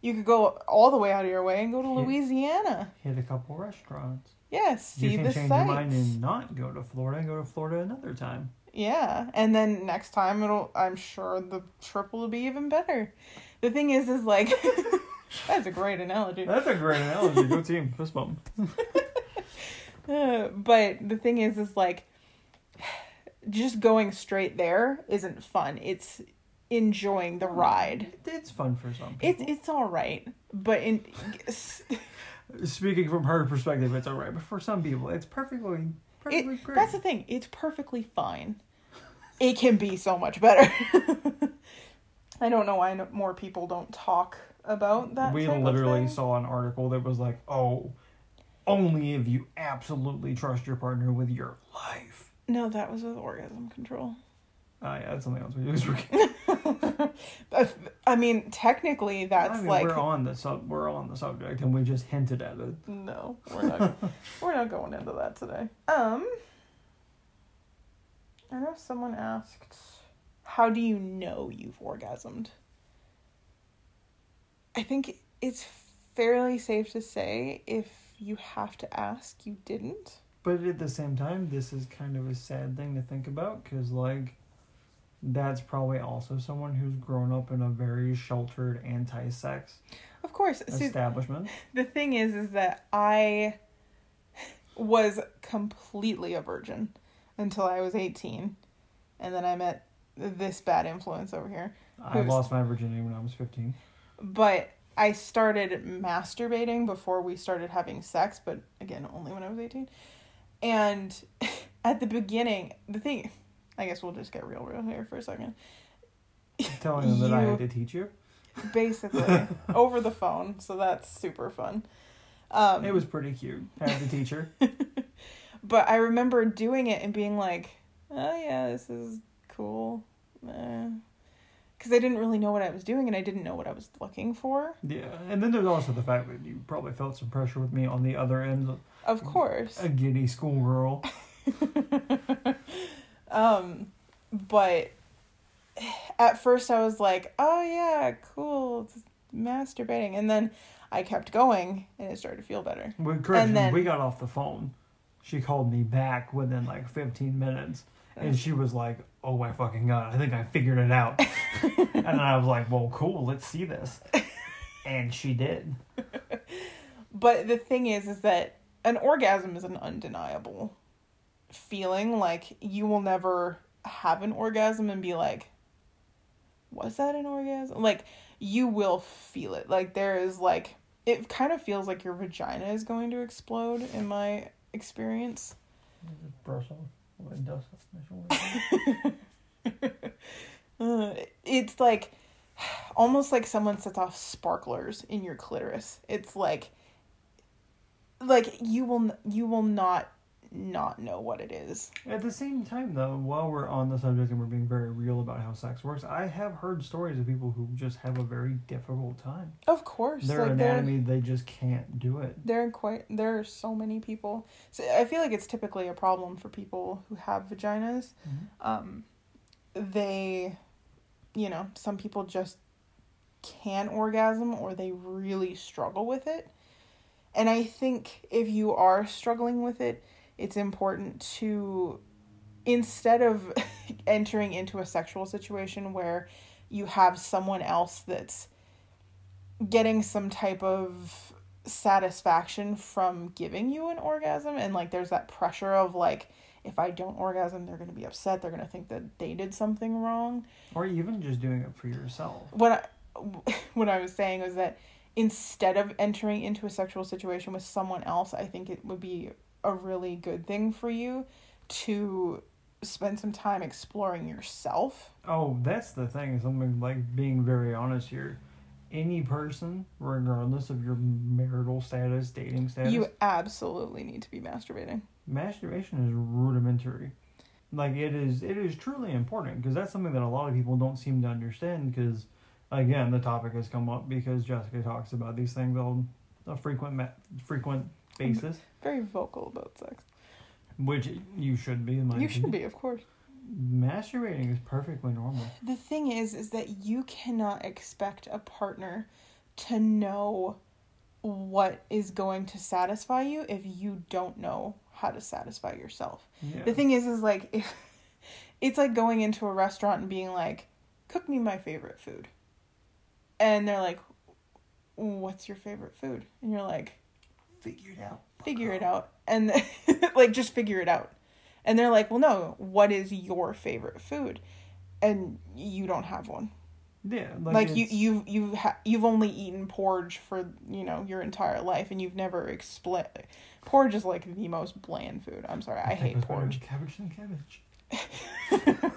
You could go all the way out of your way and go to Yeah. Louisiana. hit a couple restaurants. Yes, see you can the change sights. your mind and not go to Florida and go to Florida another time. Yeah, and then next time it'll. I'm sure the trip will be even better. The thing is, is like <laughs> that's a great analogy. That's a great analogy. Go team. Fist bump. <laughs> Uh, but the thing is, is like just going straight there isn't fun. It's enjoying the ride. It's fun for some It's people. it's all right, but in <laughs> Speaking from her perspective, it's alright. But for some people, it's perfectly, perfectly it, great. that's the thing. It's perfectly fine. It can be so much better. <laughs> I don't know why more people don't talk about that. we literally saw an article that was like, "Oh, only if you absolutely trust your partner with your life." No, that was with orgasm control. Ah, yeah, that's something else we use. <laughs> <laughs> I mean, technically, that's I mean, like we're on the sub, we're on the subject, and we just hinted at it. no, we're not. <laughs> we're not going into that today. Um, I know someone asked, "How do you know you've orgasmed?" I think it's fairly safe to say if you have to ask, you didn't. But at the same time, this is kind of a sad thing to think about because, like, that's probably also someone who's grown up in a very sheltered anti-sex Of course, establishment. the thing is is that i was completely a virgin until i was 18 and then i met this bad influence over here I lost my virginity when I was fifteen. but i started masturbating before we started having sex but again only when i was 18 and <laughs> at the beginning the thing i guess we'll just get real real here for a second Telling them that I You- had to teach you. basically <laughs> over the phone so that's super fun um It was pretty cute. Had the teacher. <laughs> But I remember doing it and being like, oh yeah, this is cool. Because I didn't really know what I was doing and I didn't know what I was looking for. Yeah, and then there's also the fact that you probably felt some pressure with me on the other end, Of course. a giddy schoolgirl. <laughs> um, but at first I was like, oh yeah, cool, it's masturbating. And then I kept going and it started to feel better. Correction, then- we got off the phone. She called me back within like 15 minutes, and she was like, "Oh my fucking god, I think I figured it out." <laughs> and I was like, "Well, cool, let's see this." <laughs> And she did. But the thing is, is that an orgasm is an undeniable feeling. Like you will never have an orgasm and be like, "Was that an orgasm?" Like you will feel it. Like there is like it kind of feels like your vagina is going to explode in my experience. <laughs> Uh, it's like <sighs> almost like someone sets off sparklers in your clitoris. It's like like you will you will not not know what it is. At the same time, though, while we're on the subject and we're being very real about how sex works, I have heard stories of people who just have a very difficult time. Of course, Their like anatomy, they just can't do it. There are quite there are so many people. So I feel like it's typically a problem for people who have vaginas. Mhm. Um, they, you know, some people just can't orgasm or they really struggle with it. And I think if you are struggling with it, it's important to instead of <laughs> entering into a sexual situation where you have someone else that's getting some type of satisfaction from giving you an orgasm and like there's that pressure of like if I don't orgasm they're going to be upset they're going to think that they did something wrong Or even just doing it for yourself. what I, <laughs> what I was saying was that instead of entering into a sexual situation with someone else, I think it would be a really good thing for you to spend some time exploring yourself. Oh, that's the thing. Something like being very honest here. Any person, regardless of your marital status, dating status, You absolutely need to be masturbating. masturbation is rudimentary. Like it is, it is truly important because that's something that a lot of people don't seem to understand. Because again, the topic has come up because Jessica talks about these things on a frequent, ma- frequent basis, Very vocal about sex. which you should be. In my You should be, of course. Masturbating is perfectly normal. The thing is, is that you cannot expect a partner to know what is going to satisfy you if you don't know how to satisfy yourself. Yeah. The thing is, is like, if, <laughs> it's like going into a restaurant and being like, cook me my favorite food. And they're like, what's your favorite food? And you're like, figure it out. figure it out. And <laughs> like, just figure it out. And they're like, well, no, what is your favorite food? And you don't have one. Yeah, Like, you, you've, you've, ha- you've only eaten porridge for, you know, your entire life and you've never explained. Porridge is like the most bland food. I'm sorry. I think hate porridge. Cabbage than cabbage. <laughs>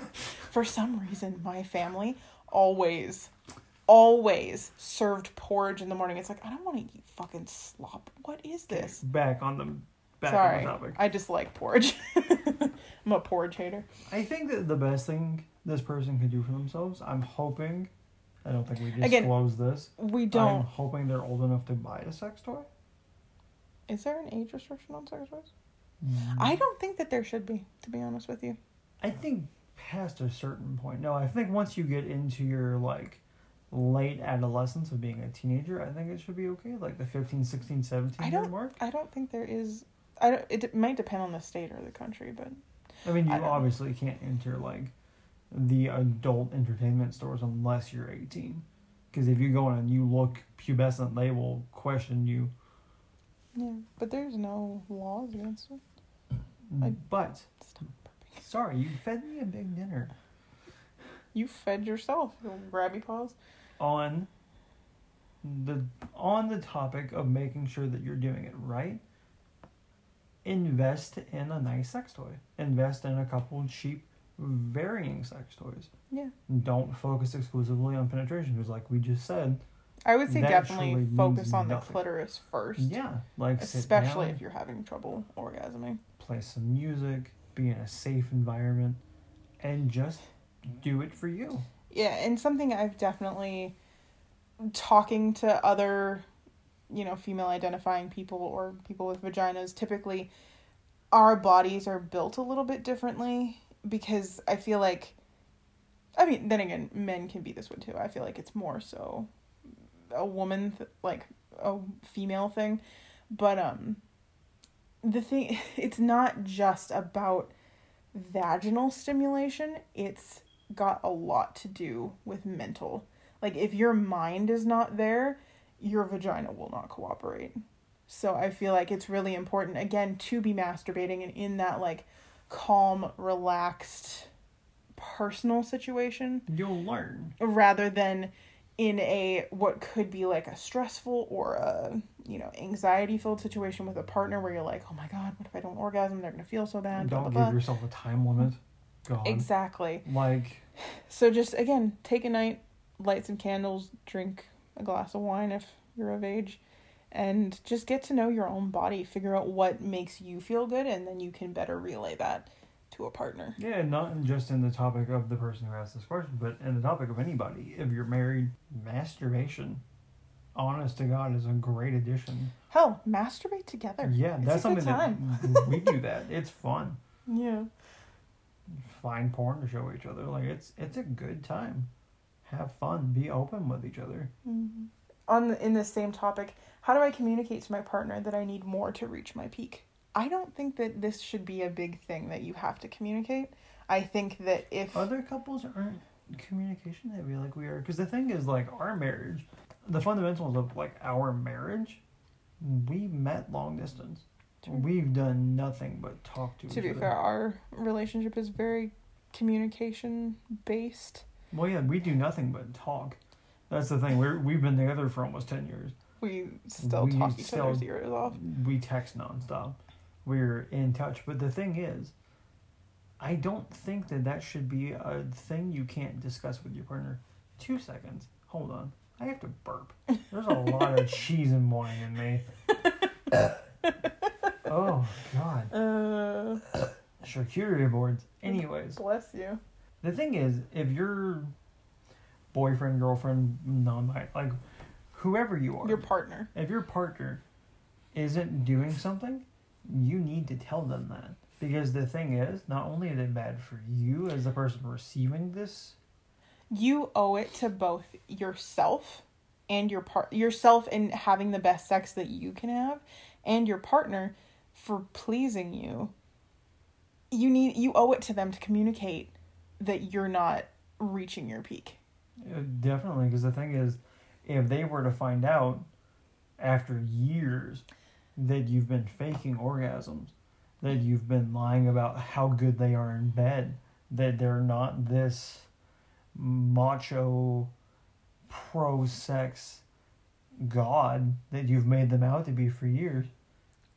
For some reason, my family always, always served porridge in the morning. It's like, I don't want to eat fucking slop. What is this? Back on the back Sorry. on the topic. I dislike porridge. <laughs> I'm a porridge hater. I think that the best thing this person could do for themselves, I'm hoping, I don't think we Again, disclose this. We don't. I'm hoping they're old enough to buy a sex toy. Is there an age restriction on sex toys? Mm. I don't think that there should be, to be honest with you. I think past a certain point. No, I think once you get into your like late adolescence of being a teenager, I think it should be okay. Like the 15, 16, 17 I year don't- mark. I don't think there is. I don't, it might depend on the state or the country, but I mean, you I obviously can't enter like the adult entertainment stores unless you're 18. Because if you go in and you look pubescent, they will question you. yeah. But there's no laws against it. Mm, I- but Stop sorry, you fed me a big dinner You fed yourself, you grabby paws. On the on the topic of making sure that you're doing it right. Invest in a nice sex toy. Invest in a couple cheap, varying sex toys. Yeah. Don't focus exclusively on penetration, because like we just said, I would say definitely focus on the clitoris first. yeah, like Especially down, if you're having trouble orgasming. play some music, be in a safe environment, and just do it for you. Yeah, and something I've definitely talking to other, you know, female identifying people or people with vaginas, typically our bodies are built a little bit differently because I feel like I mean, then again, men can be this way too. I feel like it's more so a woman th- like a female thing, but um the thing <laughs> it's not just about vaginal stimulation, it's got a lot to do with mental. Like if your mind is not there, your vagina will not cooperate. So I feel like it's really important again to be masturbating and in that like calm, relaxed personal situation You'll learn. rather than in a what could be like a stressful or a you know anxiety filled situation with a partner where you're like oh my god what if i don't orgasm they're gonna feel so bad Don't blah, give blah. yourself a time limit. God. Exactly. Like, So just again, take a night, light some candles, drink a glass of wine if you're of age, and just get to know your own body. Figure out what makes you feel good, and then you can better relay that to a partner. yeah, not just in the topic of the person who asked this question, but in the topic of anybody. If you're married, masturbation, honest to God, is a great addition. Hell, masturbate together. Yeah, that's something that we do that. <laughs> It's fun. Yeah. Find porn to show each other. Like it's it's a good time. Have fun. Be open with each other. Mm-hmm. On the, in the same topic, how do I communicate to my partner that I need more to reach my peak? I don't think that this should be a big thing that you have to communicate. I think that if Other couples aren't communication heavy like we are. Because the thing is, like our marriage, the fundamentals of like our marriage, we met long distance. True. We've done nothing but talk to, to each be other. fair, our relationship is very communication based. Well, yeah, we do nothing but talk. That's the thing. We're we've been together for almost ten years. We still We talk each other's ears off. We text nonstop. We're in touch. But the thing is, I don't think that that should be a thing you can't discuss with your partner. Two seconds. Hold on. I have to burp. There's a lot of <laughs> cheese and wine in me. <laughs> oh God. <laughs> Uh, Charcuterie boards. Anyways, bless you. the thing is, if your boyfriend, girlfriend, non like whoever you are, Your partner. if your partner isn't doing something, you need to tell them that. Because the thing is, not only is it bad for you as the person receiving this, You owe it to both yourself and your part yourself in having the best sex that you can have and your partner for pleasing you. You need you owe it to them to communicate that you're not reaching your peak. uh, definitely. Because the thing is, if they were to find out after years that you've been faking orgasms, that you've been lying about how good they are in bed, that they're not this macho pro sex god that you've made them out to be for years,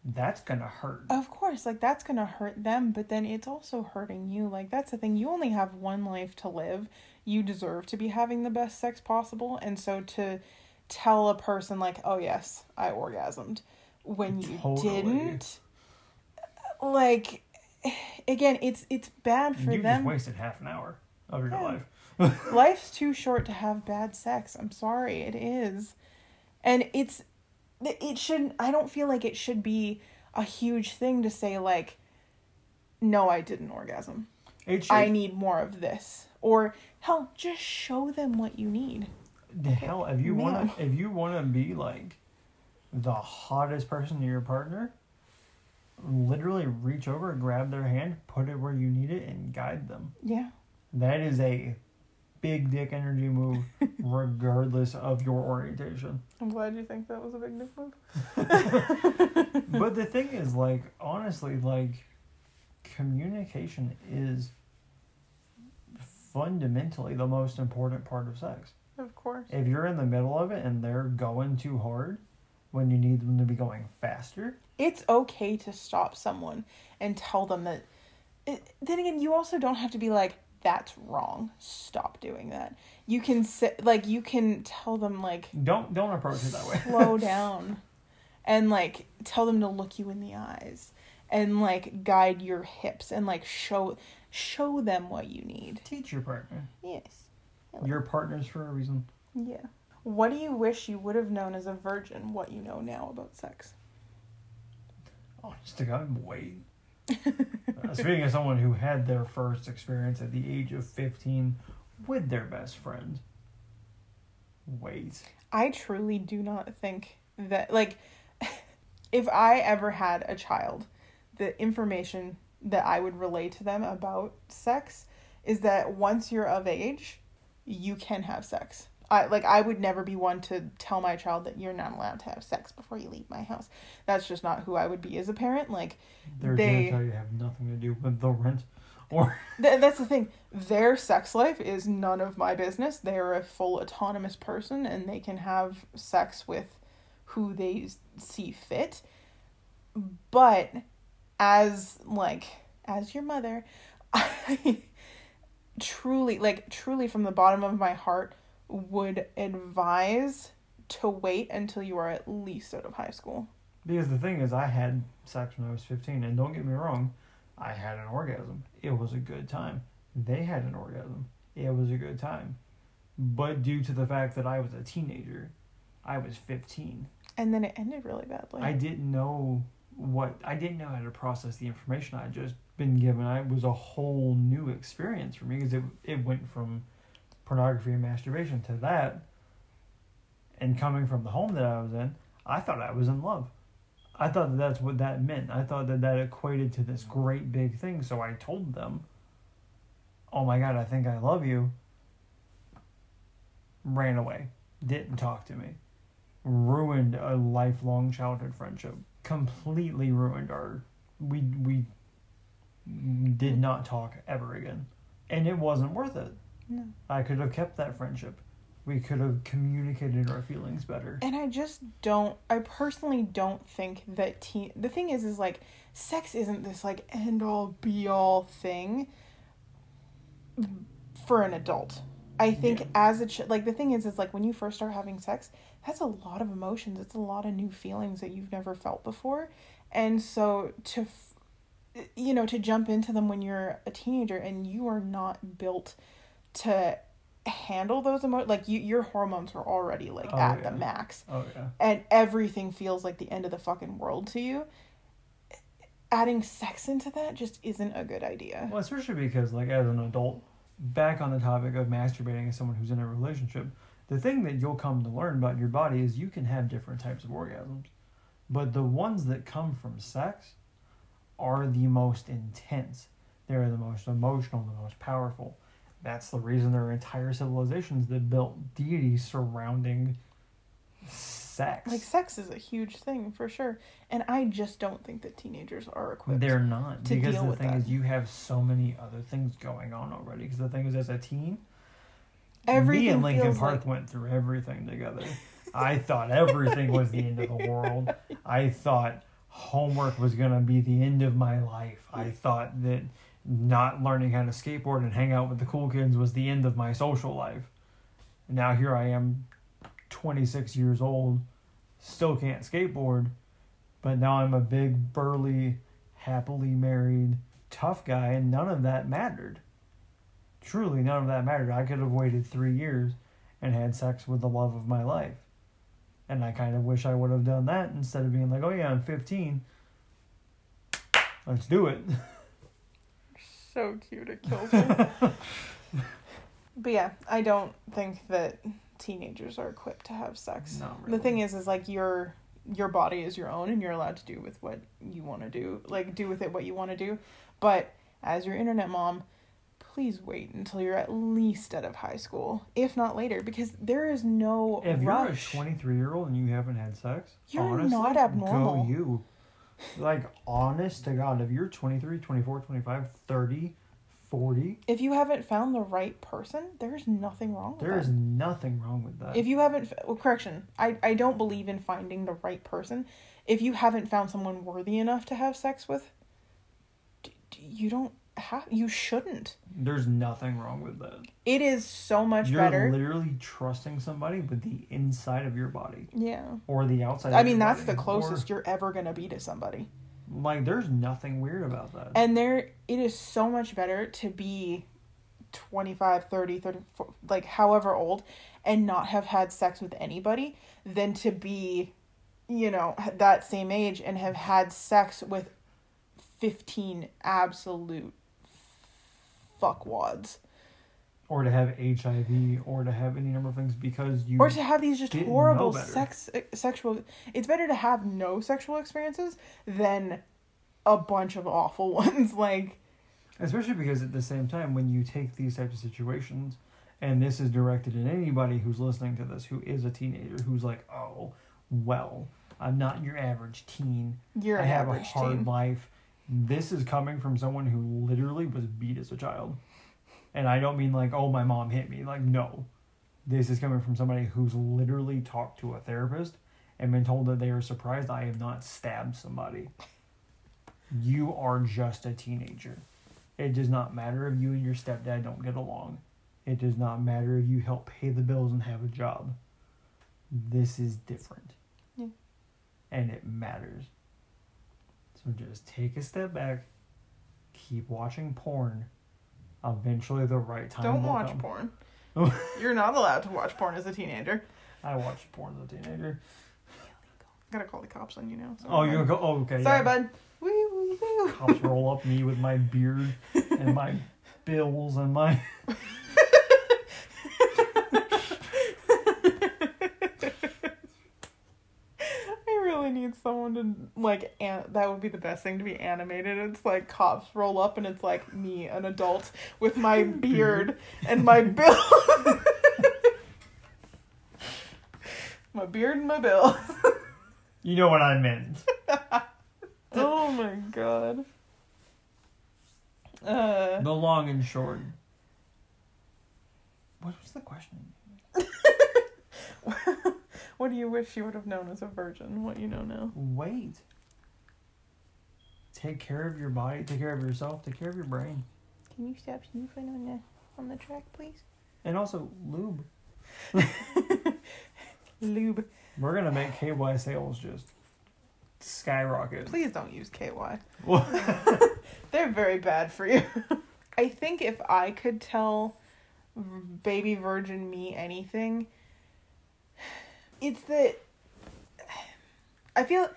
that's gonna hurt. Of course, like that's to hurt them, but then it's also hurting you. Like that's the thing. You only have one life to live. You deserve to be having the best sex possible, and so to tell a person like, "Oh yes, I orgasmed," when you Totally. didn't, like again, it's it's bad for you them. just wasted half an hour of your Yeah. life. Life's too short to have bad sex. I'm sorry, it is. And it's it shouldn't I don't feel like it should be a huge thing to say like no, I didn't orgasm. It should, I need more of this. Or hell, just show them what you need. the hell if you wanna if you wanna be like the hottest person to your partner, literally reach over, grab their hand, put it where you need it, and guide them. Yeah. That is a big dick energy move, <laughs> regardless of your orientation. I'm glad you think that was a big dick move. <laughs> but the thing is, like, honestly, like, communication is fundamentally the most important part of sex. Of course. If you're in the middle of it and they're going too hard when you need them to be going faster, It's okay to stop someone and tell them that it, then again, you also don't have to be like, that's wrong. Stop doing that. You can say, like, you can tell them, like, don't don't approach it that way. slow <laughs> down and, like, tell them to look you in the eyes and, like, guide your hips and, like, show show them what you need. Teach your partner. Yes. Your partner's for a reason. Yeah. What do you wish you would have known as a virgin what you know now about sex? Oh, Honest to God, wait. <laughs> Uh, speaking of someone who had their first experience at the age of 15 with their best friend, wait. I truly do not think that like <laughs> if I ever had a child, the information that I would relay to them about sex is that once you're of age, you can have sex. I like I would never be one to tell my child that you're not allowed to have sex before you leave my house. That's just not who I would be as a parent. Like They're They- gonna tell you have nothing to do with the rent. Or Th- that's the thing. Their sex life is none of my business. They are a full autonomous person and they can have sex with who they see fit. But as like as your mother, <laughs> I truly like truly from the bottom of my heart would advise to wait until you are at least out of high school. Because the thing is, I had sex when I was 15, and don't get me wrong, I had an orgasm. It was a good time. They had an orgasm. It was a good time. But due to the fact that I was a teenager, I was 15. And then it ended really badly. I didn't know what, I didn't know how to process the information I had just been given. I, it was a whole new experience for me because it, it went from pornography and masturbation to that. And coming from the home that I was in, I thought I was in love. I thought that that's what that meant. I thought that that equated to this great big thing. So I told them, "Oh my god, I think I love you." Ran away, didn't talk to me, ruined a lifelong childhood friendship. Completely ruined our. We we did not talk ever again, and it wasn't worth it. No. I could have kept that friendship. We could have communicated our feelings better. And I just don't I personally don't think that teen the thing is is like sex isn't this like end all be all thing for an adult. I think Yeah. as a ch- like the thing is is like when you first start having sex, that's a lot of emotions. It's a lot of new feelings that you've never felt before. And so to f- you know, to jump into them when you're a teenager and you are not built to handle those emotions like you your hormones are already like Oh, at yeah. the max Oh yeah. and everything feels like the end of the fucking world to you adding sex into that just isn't a good idea Well, especially because, like, as an adult, back on the topic of masturbating as someone who's in a relationship, the thing that you'll come to learn about your body is you can have different types of orgasms. But the ones that come from sex are the most intense. They're the most emotional, the most powerful. That's the reason there are entire civilizations that built deities surrounding sex. like sex is a huge thing for sure and i just don't think that teenagers are equipped They're not to because deal the with thing that. is you have so many other things going on already. Because the thing is, as a teen, everything me and Linkin Park like went through everything together. I thought everything was the end of the world. <laughs> I thought homework was gonna be the end of my life. I thought that not learning how to skateboard and hang out with the cool kids was the end of my social life. And now here I am, 26 years old, still can't skateboard, but now I'm a big, burly, happily married, tough guy, and none of that mattered. Truly, none of that mattered. I could have waited three years and had sex with the love of my life. And I kind of wish I would have done that instead of being like, oh yeah, I'm 15. Let's do it. <laughs> so cute it kills <laughs> me. But yeah i don't think that teenagers are equipped to have sex. Not the thing is is like your your body is your own and you're allowed to do with what you want to do like do with it what you want to do. But as your internet mom please wait until you're at least out of high school if not later because there is no If rush you're a 23 year old and you haven't had sex, You're honestly, not abnormal. Go you. Like, honest to God, if you're 23, 24, 25, 30, 40, if you haven't found the right person there's nothing wrong with there that is nothing wrong with that. if you haven't well, correction I, I don't believe in finding the right person if you haven't found someone worthy enough to have sex with d- d- you don't you shouldn't There's nothing wrong with that. it is so much better. You're literally trusting somebody with the inside of your body yeah or the outside. i mean that's body, the closest or- you're ever going to be to somebody like, there's nothing weird about that. and there it is so much better to be 25 30 34 like however old and not have had sex with anybody than to be you know that same age and have had sex with 15 absolute fuckwads or to have HIV, or to have any number of things because you. or to have these just horrible sex sexual it's better to have no sexual experiences than a bunch of awful <laughs> ones like Especially because at the same time, when you take these types of situations, and this is directed at anybody who's listening to this who is a teenager who's like, oh, well, I'm not your average teen. you're I have a hard teen life. This is coming from someone who literally was beat as a child. And I don't mean like, oh, my mom hit me. Like, no. This is coming from somebody who's literally talked to a therapist and been told that they are surprised I have not stabbed somebody. You are just a teenager. It does not matter if you and your stepdad don't get along. It does not matter if you help pay the bills and have a job. This is different. Yeah. And it matters. So just take a step back, keep watching porn. Eventually, the right time. Don't watch come. porn. <laughs> You're not allowed to watch porn as a teenager. I watched porn as a teenager. I gotta call the cops on you now. so- Oh, you're gonna go. Oh, okay. Sorry, yeah. bud. Woo, woo, woo. Cops roll up me with my beard and my <laughs> bills and my. <laughs> I really need someone to like. An- that would be the best thing to be animated. It's like cops roll up and it's like me, an adult, with my <laughs> beard and my bill. <laughs> my beard and my bill. You know what I meant. <laughs> oh my god. Uh, The long and short. What was the question? What do you wish you would have known as a virgin? What you know now? Wait. Take care of your body. Take care of yourself. Take care of your brain. Can you stop snooping on the on the track, please? And also lube. <laughs> Lube. We're gonna make KY sales just skyrocket. Please don't use KY. Well, <laughs> <laughs> They're very bad for you. I think if I could tell baby virgin me anything, it's that I feel.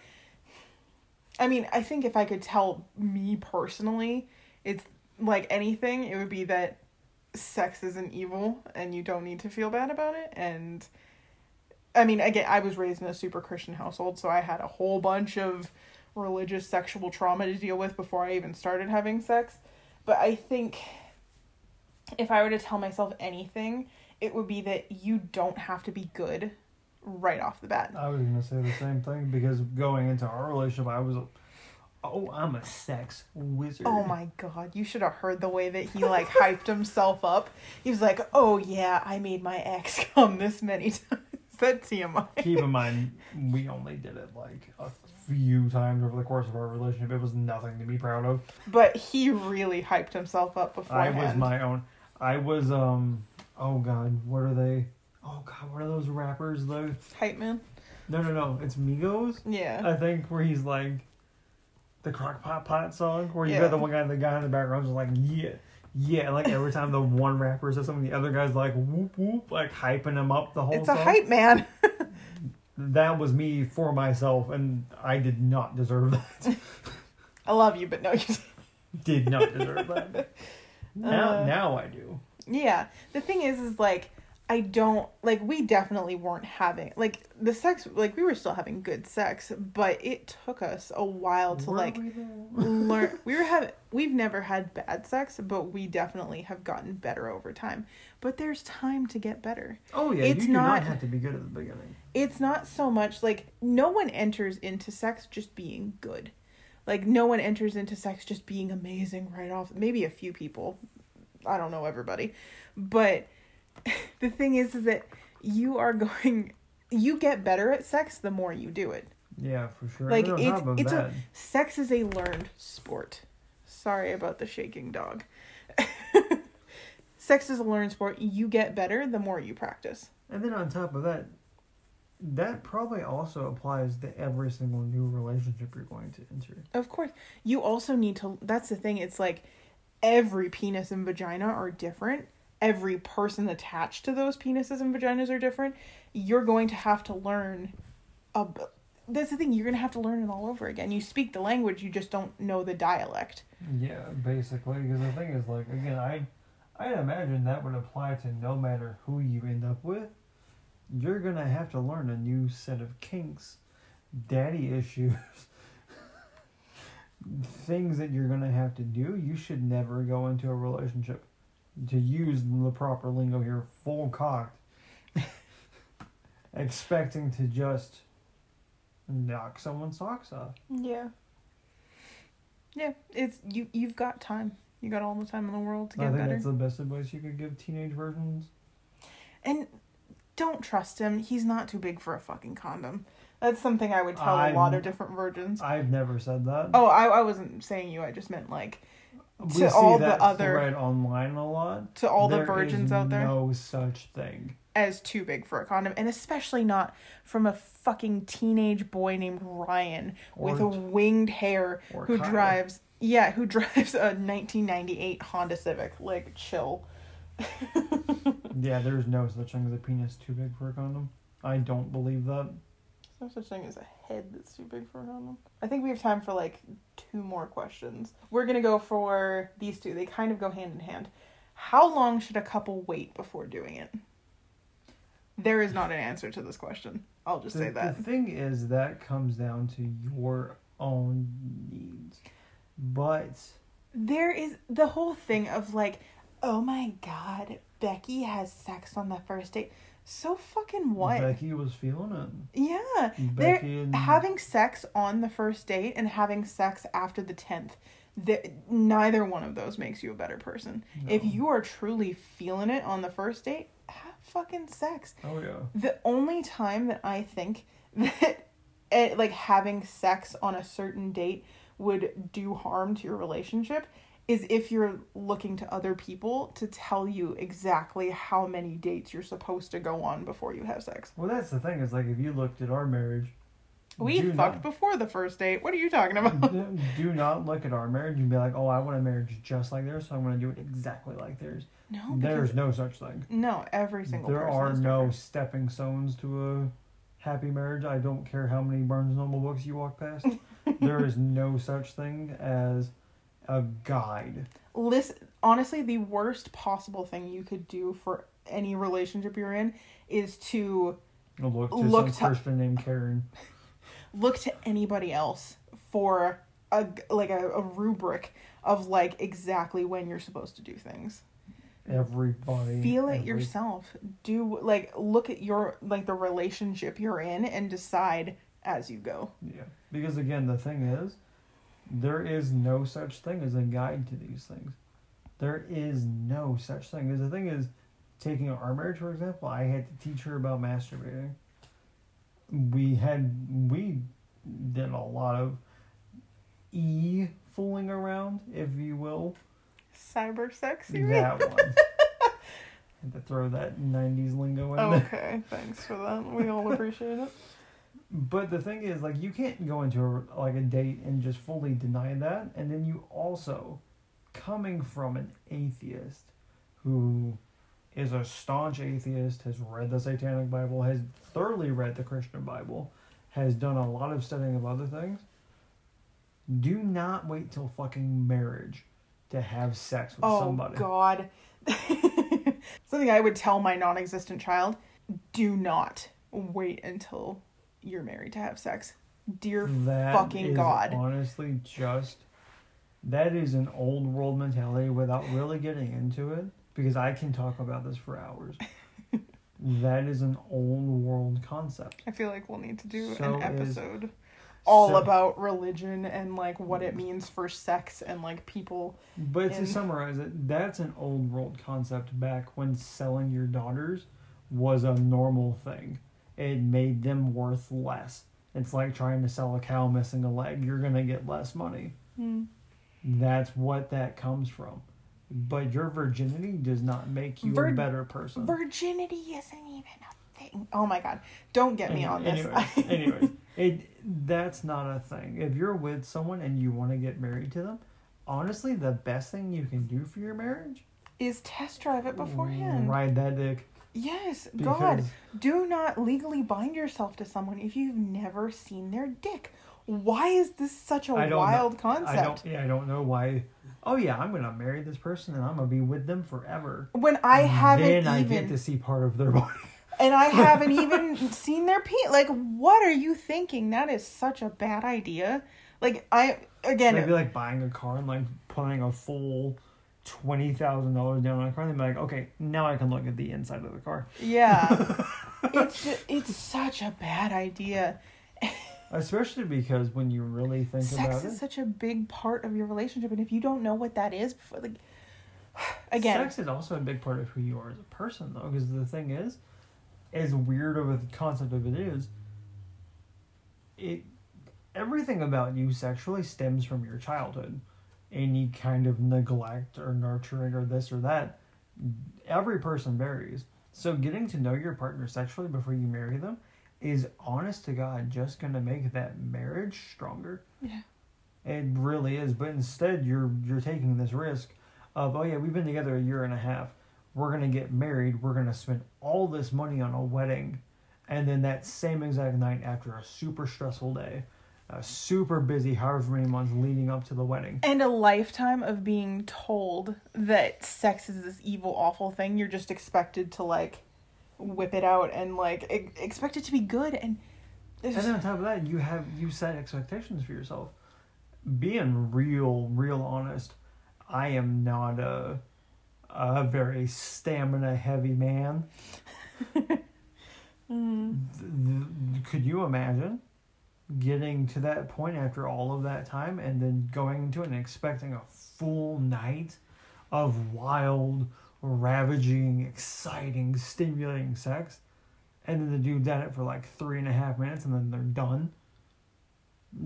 I mean, I think if I could tell me personally, it's like anything, it would be that sex isn't evil and you don't need to feel bad about it. And I mean, again, I was raised in a super Christian household, so I had a whole bunch of religious sexual trauma to deal with before I even started having sex. But I think if I were to tell myself anything, it would be that you don't have to be good right off the bat. I was gonna say the same thing because going into our relationship, I was, oh, I'm a sex wizard. Oh my god, you should have heard the way that he like hyped himself up. He was like, "Oh yeah, I made my ex <laughs> come this many times." That's TMI. Keep in mind, we only did it like a few times over the course of our relationship. It was nothing to be proud of. But he really hyped himself up before I was my own. I was um. Oh God, what are they? Oh God, what are those rappers? The hype man. no, no, no. It's Migos. Yeah. I think where he's like, the crock Pot pot song, where you Yeah. got the one guy, the guy in the background is like, yeah, yeah. Like every time the one rapper says something, the other guy's like, whoop whoop, like hyping him up the whole. Time. It's a song. hype man. <laughs> That was me for myself, and I did not deserve that. I love you, but no, <laughs> you. did not deserve that. <laughs> Now, Uh. now I do. Yeah. The thing is, is like, I don't like. We definitely weren't having like the sex. Like we were still having good sex, but it took us a while to Were like we learn. We were <laughs> having. We've never had bad sex, but we definitely have gotten better over time. But there's time to get better. Oh yeah, It's you do not not- have to be good at the beginning. It's not so much like no one enters into sex just being good. Like no one enters into sex just being amazing right off. Maybe a few people. I don't know everybody. But <laughs> the thing is is that you are going you get better at sex the more you do it. Yeah, for sure. Like, it's- it's a- Sex is a learned sport. Sorry about the shaking dog. <laughs> Sex is a learned sport. You get better the more you practice. and then on top of that, that probably also applies to every single new relationship you're going to enter. Of course. You also need to that's the thing, it's like every penis and vagina are different. Every person attached to those penises and vaginas are different. You're going to have to learn ab- that's the thing, you're going to have to learn it all over again. You speak the language, you just don't know the dialect. Yeah, basically, because the thing is, like, again, I, I imagine that would apply to no matter who you end up with. You're gonna have to learn a new set of kinks, daddy <laughs> issues, things that you're gonna have to do. You should never go into a relationship, to use the proper lingo here, full cocked, <laughs> expecting to just knock someone's socks off. Yeah. Yeah, it's you you've got time. You got all the time in the world to get I get think better. that's the best advice you could give teenage versions. And don't trust him. He's not too big for a fucking condom. That's something I would tell a I'm- lot of different virgins. I've never said that. Oh, I, I wasn't saying you. I just meant like we To all the other- thread online a lot. To all the virgins out there. no such thing. as too big for a condom, and especially not from a fucking teenage boy named Ryan with Or- winged hair who Kyle. drives yeah, who <laughs> drives a 1998 Honda Civic. Like chill. <laughs> Yeah, there's no such thing as a penis too big for a condom. I don't believe that. No such thing as a head that's too big for a condom. I think we have time for like two more questions. We're gonna go for these two. They kind of go hand in hand. How long should a couple wait before doing it? There is not an answer to this question. I'll just The, say that. the thing is that comes down to your own needs. But there is the whole thing of like, oh my god, Becky has sex on the first date. So fucking what? Becky was feeling it. yeah. They're Becky and having sex on the first date and having sex after the 10th. The, neither one of those makes you a better person. If you are truly feeling it on the first date, have fucking sex. Oh yeah. The only time that I think <laughs> that it, like having sex on a certain date would do harm to your relationship is if you're looking to other people to tell you exactly how many dates you're supposed to go on before you have sex. Well, that's the thing. Is like if you looked at our marriage, We fucked not- before the first date. What are you talking about? <laughs> do not look at our marriage and be like, "Oh, I want a marriage just like theirs, so I'm going to do it exactly like theirs." No, There's no such thing. no, every single There are no stepping stones to a happy marriage. I don't care how many Barnes Noble books you walk past. <laughs> there is no such thing as a guide. listen honestly the worst possible thing you could do for any relationship you're in is to Look to Look some to- Christian named Karen. <laughs> look to anybody else for a like a, a rubric of like exactly when you're supposed to do things Everybody. feel it every- yourself do like look at your like the relationship you're in and decide as you go Yeah, because again, the thing is, there is no such thing as a guide to these things. There is no such thing. Because the thing is, taking our marriage for example, I had to teach her about masturbating. We had we did a lot of e fooling around, if you will. cyber sex you mean? That <laughs> one. had to throw that '90s lingo in oh, there. okay thanks for that we all appreciate it <laughs> But the thing is, like, you can't go into a, like a date and just fully deny that, and then you also, coming from an atheist, who is a staunch atheist, has read the Satanic Bible, has thoroughly read the Christian Bible, has done a lot of studying of other things. Do not wait till fucking marriage to have sex with oh somebody. Oh God <laughs> something i would tell my non-existent child do not wait until you're married to have sex dear That fucking is god honestly just that is an old world mentality without really getting into it because I can talk about this for hours. <laughs> that is an old world concept. i feel like we'll need to do So an is- episode all So- about religion and like what it mm. means for sex and like people But to summarize it, that's an old world concept back when selling your daughters was a normal thing. It made them worth less. It's like trying to sell a cow missing a leg. You're going to get less money. Hmm. That's what that comes from. But your virginity does not make you Vir- a better person. virginity isn't even a thing oh my god don't get me Any- on this Anyways, <laughs> anyways, it that's not a thing. If you're with someone and you want to get married to them, honestly, the best thing you can do for your marriage, is test drive it beforehand ride that dick. Yes Because god do not legally bind yourself to someone if you've never seen their dick why is this such a wild know, concept I don't. Yeah, I don't know why. Oh yeah, I'm gonna marry this person and I'm gonna be with them forever. when I haven't then I even get to see part of their body. and I <laughs> haven't even seen their pee. Like, what are you thinking? That is such a bad idea. Like, I again, They'd be like buying a car and like putting a full twenty thousand dollars down on a car. And they'd be like, okay, now I can look at the inside of the car. yeah, <laughs> it's it's such a bad idea. <laughs> Especially because when you really think Sex about is it, such a big part of your relationship, and if you don't know what that is, before, like, <sighs> again, sex is also a big part of who you are as a person, though. Because the thing is, as weird of a concept of it is, it everything about you sexually stems from your childhood. Any kind of neglect or nurturing or this or that. Every person varies. So getting to know your partner sexually before you marry them is honest to God just gonna make that marriage stronger. Yeah. It really is. But instead you're you're taking this risk of, oh yeah, we've been together a year and a half. We're gonna get married, we're gonna spend all this money on a wedding and then that same exact night after a super stressful day, a super busy however many months leading up to the wedding. And a lifetime of being told that sex is this evil, awful thing. You're just expected to like whip it out and like e- expect it to be good. And And then on top of that, you have you set expectations for yourself. Being real, real honest, I am not a a very stamina heavy man. <laughs> Mm. Could you imagine getting to that point after all of that time and then going into it and expecting a full night of wild, ravaging, exciting, stimulating sex? And then the dude done it for like three and a half minutes and then they're done.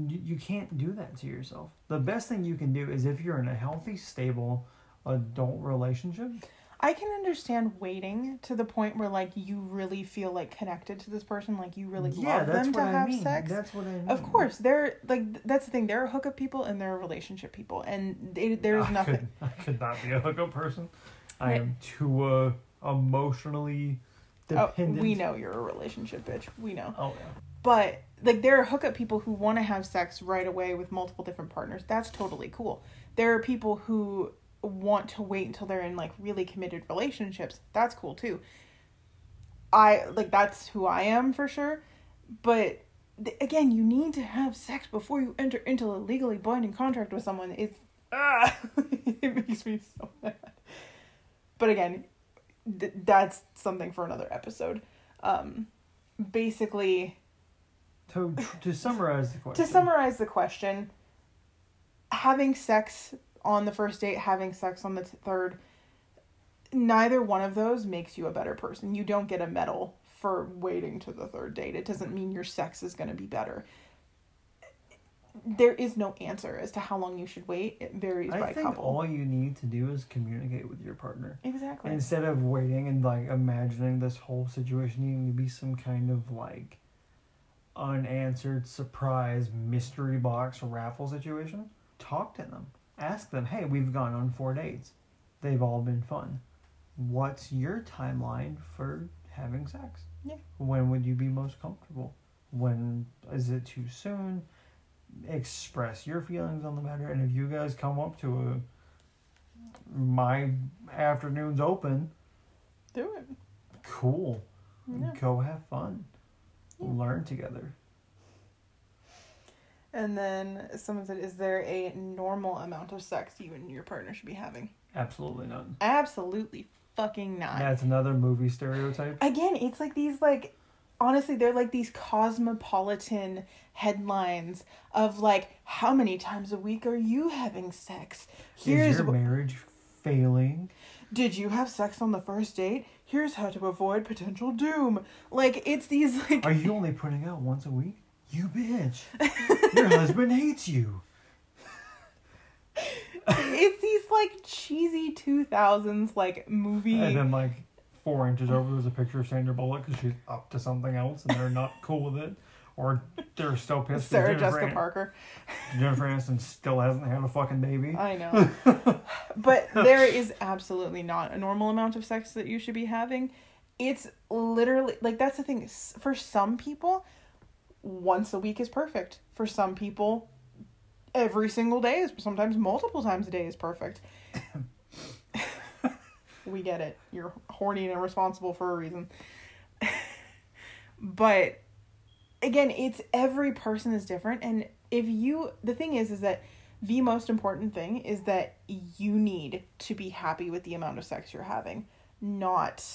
You, you can't do that to yourself. The best thing you can do is if you're in a healthy, stable adult relationship, I can understand waiting to the point where like you really feel like connected to this person, like you really yeah, love them to I have mean. sex. That's what I mean. Of course, they're like th- that's the thing. There are hookup people and there are relationship people, and they, there's I nothing. Could, I could not be a hookup person. I Right. am too uh, emotionally Oh, dependent. we know you're a relationship bitch. We know. Oh yeah. But like there are hookup people who want to have sex right away with multiple different partners. That's totally cool. There are people who want to wait until they're in like really committed relationships. That's cool too. I like that's who I am for sure. But th- again, you need to have sex before you enter into a legally binding contract with someone. It's ah, <laughs> it makes me so mad. But again, th- that's something for another episode. Um, basically, To to summarize the question. to summarize the question, having sex on the first date, having sex on the t- third, neither one of those makes you a better person. You don't get a medal for waiting to the third date. It doesn't mean your sex is going to be better. There is no answer as to how long you should wait. It varies I by think couple. all you need to do is communicate with your partner. exactly. Instead of waiting and like imagining this whole situation needing to be some kind of like unanswered surprise mystery box raffle situation, talk to them. Ask them, hey, we've gone on four dates. They've all been fun. What's your timeline for having sex? Yeah. When would you be most comfortable? When is it too soon? Express your feelings on the matter, and if you guys come up to a my afternoon's open, Do it. cool. Yeah. Go have fun. Yeah. Learn together. And then someone said, "Is there a normal amount of sex you and your partner should be having?" Absolutely none. Absolutely fucking not. That's another movie stereotype. Again, it's like these like honestly, they're like these cosmopolitan headlines of like how many times a week are you having sex? Here's Is your marriage failing? did you have sex on the first date? Here's how to avoid potential doom. Like it's these like Are you only putting out once a week? You bitch. Your husband hates you. it's these like cheesy 2000s like movie And then like four inches over, there's a picture of Sandra Bullock because she's up to something else and they're not cool with it, or they're still pissed. Sarah Jennifer Jessica An- Parker. Jennifer Aniston still hasn't had a fucking baby. I know. <laughs> but there is absolutely not a normal amount of sex that you should be having. It's literally like that's the thing. For some people, once a week is perfect. For some people, every single day is sometimes multiple times a day is perfect. <laughs> we get it. You're horny and irresponsible for a reason. <laughs> but again, it's every person is different and if you the thing is is that the most important thing is that you need to be happy with the amount of sex you're having, not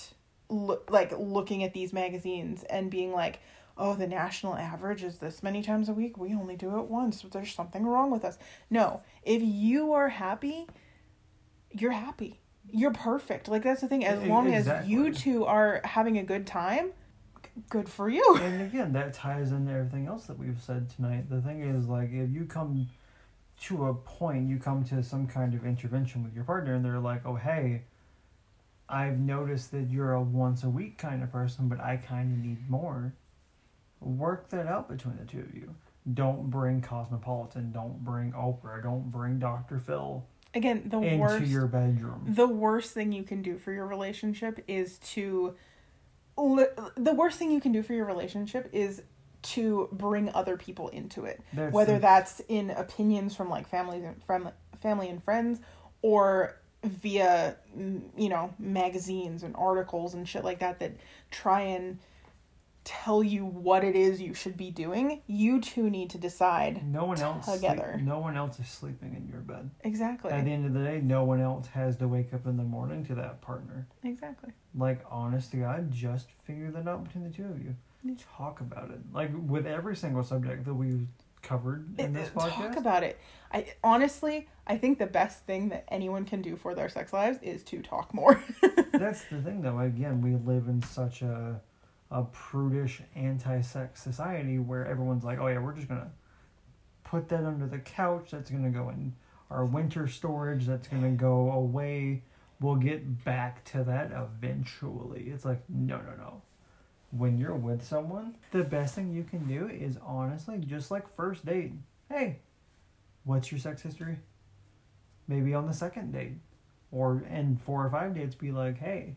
look like looking at these magazines and being like, "Oh, the national average is this many times a week. We only do it once. There's something wrong with us." No, if you are happy, you're happy. You're perfect. Like that's the thing. As long as you two are having a good time, good for you. and <laughs> again, that ties into everything else that we've said tonight. The thing is, like, if you come to a point you come to some kind of intervention with your partner and they're like, "Oh, hey, I've noticed that you're a once a week kind of person, but I kind of need more." Work that out between the two of you. Don't bring Cosmopolitan, don't bring Oprah, don't bring Dr. Phil Again, the into worst your bedroom. the worst thing you can do for your relationship is to li- the worst thing you can do for your relationship is to bring other people into it That's whether the- that's in opinions from like families and from family and friends or via you know magazines and articles and shit like that that try and tell you what it is you should be doing you two need to decide no one else sleep- together. no one else is sleeping in your bed. exactly At the end of the day, no one else has to wake up in the morning to that partner. exactly Like, honest to God, just figure that out between the two of you. Yeah. Talk about it. Like, with every single subject that we've covered in this Uh, podcast. Talk about it. I honestly, I think the best thing that anyone can do for their sex lives is to talk more. <laughs> That's the thing, though. Again, we live in such a a prudish, anti-sex society where everyone's like, "Oh yeah, we're just gonna put that under the couch. That's gonna go in our winter storage. That's gonna go away. We'll get back to that eventually." It's like, no, no, no. When you're with someone, the best thing you can do is honestly just like first date. Hey, what's your sex history? Maybe on the second date or in four or five dates be like hey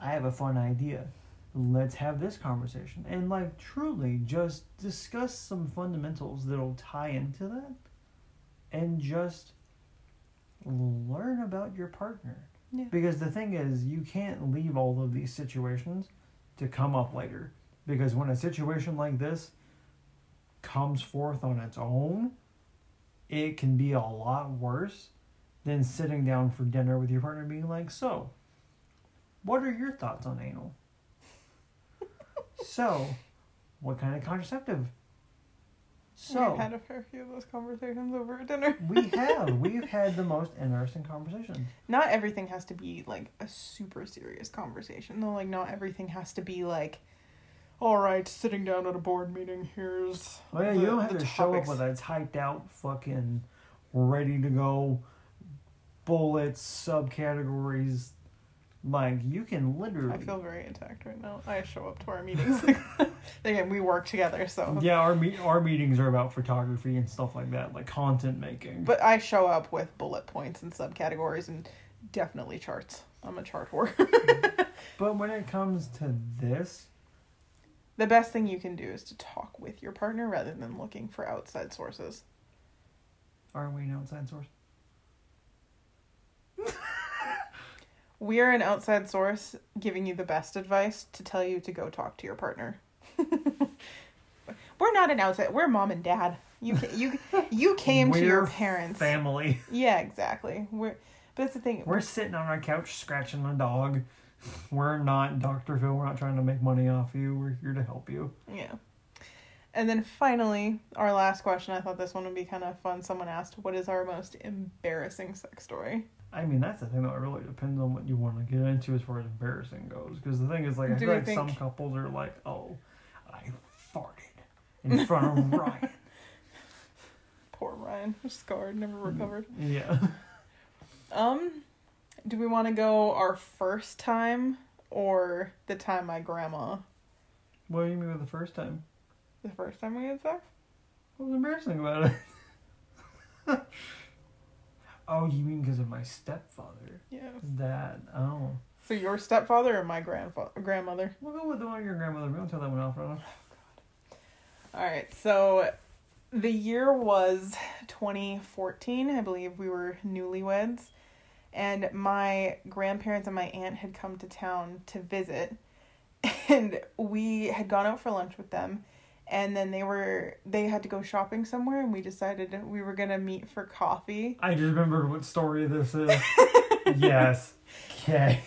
i have a fun idea let's have this conversation and like truly just discuss some fundamentals that'll tie into that and just learn about your partner Yeah. because the thing is you can't leave all of these situations to come up later because when a situation like this comes forth on its own it can be a lot worse than sitting down for dinner with your partner being like, So, what are your thoughts on anal? So, what kind of contraceptive? We've So, had a fair few of those conversations over dinner. <laughs> we have. We've had the most interesting conversations. Not everything has to be like a super serious conversation though. Like not everything has to be like, all right, sitting down at a board meeting. Here's Oh, yeah, the- you don't have to show up topics." with a typed out fucking ready to go bullets, subcategories. Like, you can literally. I feel very attacked right now. I show up to our meetings. Again, <laughs> we work together, so. Yeah, our me- our meetings are about photography and stuff like that, like content making. But I show up with bullet points and subcategories and definitely charts. I'm a chart whore. <laughs> But when it comes to this, the best thing you can do is to talk with your partner rather than looking for outside sources. aren't we an outside source? <laughs> We are an outside source giving you the best advice to tell you to go talk to your partner. <laughs> we're not an outside. We're mom and dad. You you you came to your parents. Family. <laughs> Yeah, exactly. We're but that's the thing. We're sitting on our couch scratching a dog. <laughs> We're not Dr. Phil. We're not trying to make money off you. We're here to help you. Yeah. And then finally, our last question. I thought this one would be kind of fun. Someone asked, "What is our most embarrassing sex story?" I mean, that's the thing that really depends on what you want to get into as far as embarrassing goes. Because the thing is, like, I Do feel like think- some couples are like, oh, I farted in front of <laughs> Ryan. Poor Ryan, scarred, never recovered. Yeah. <laughs> Um, do we want to go our first time or the time my grandma? What do you mean with the first time? The first time we had sex? What was embarrassing about it? <laughs> oh, you mean because of my stepfather? Yeah. That, oh. So your stepfather or my grandfather, grandmother? We'll go with the one of your grandmother. We don't tell that one off, right? Oh, All right. So the year was 2014. I believe we were newlyweds, and my grandparents and my aunt had come to town to visit, <laughs> and we had gone out for lunch with them. And then they were they had to go shopping somewhere, and we decided we were gonna meet for coffee. I just remembered what story this is. <laughs> yes. Okay.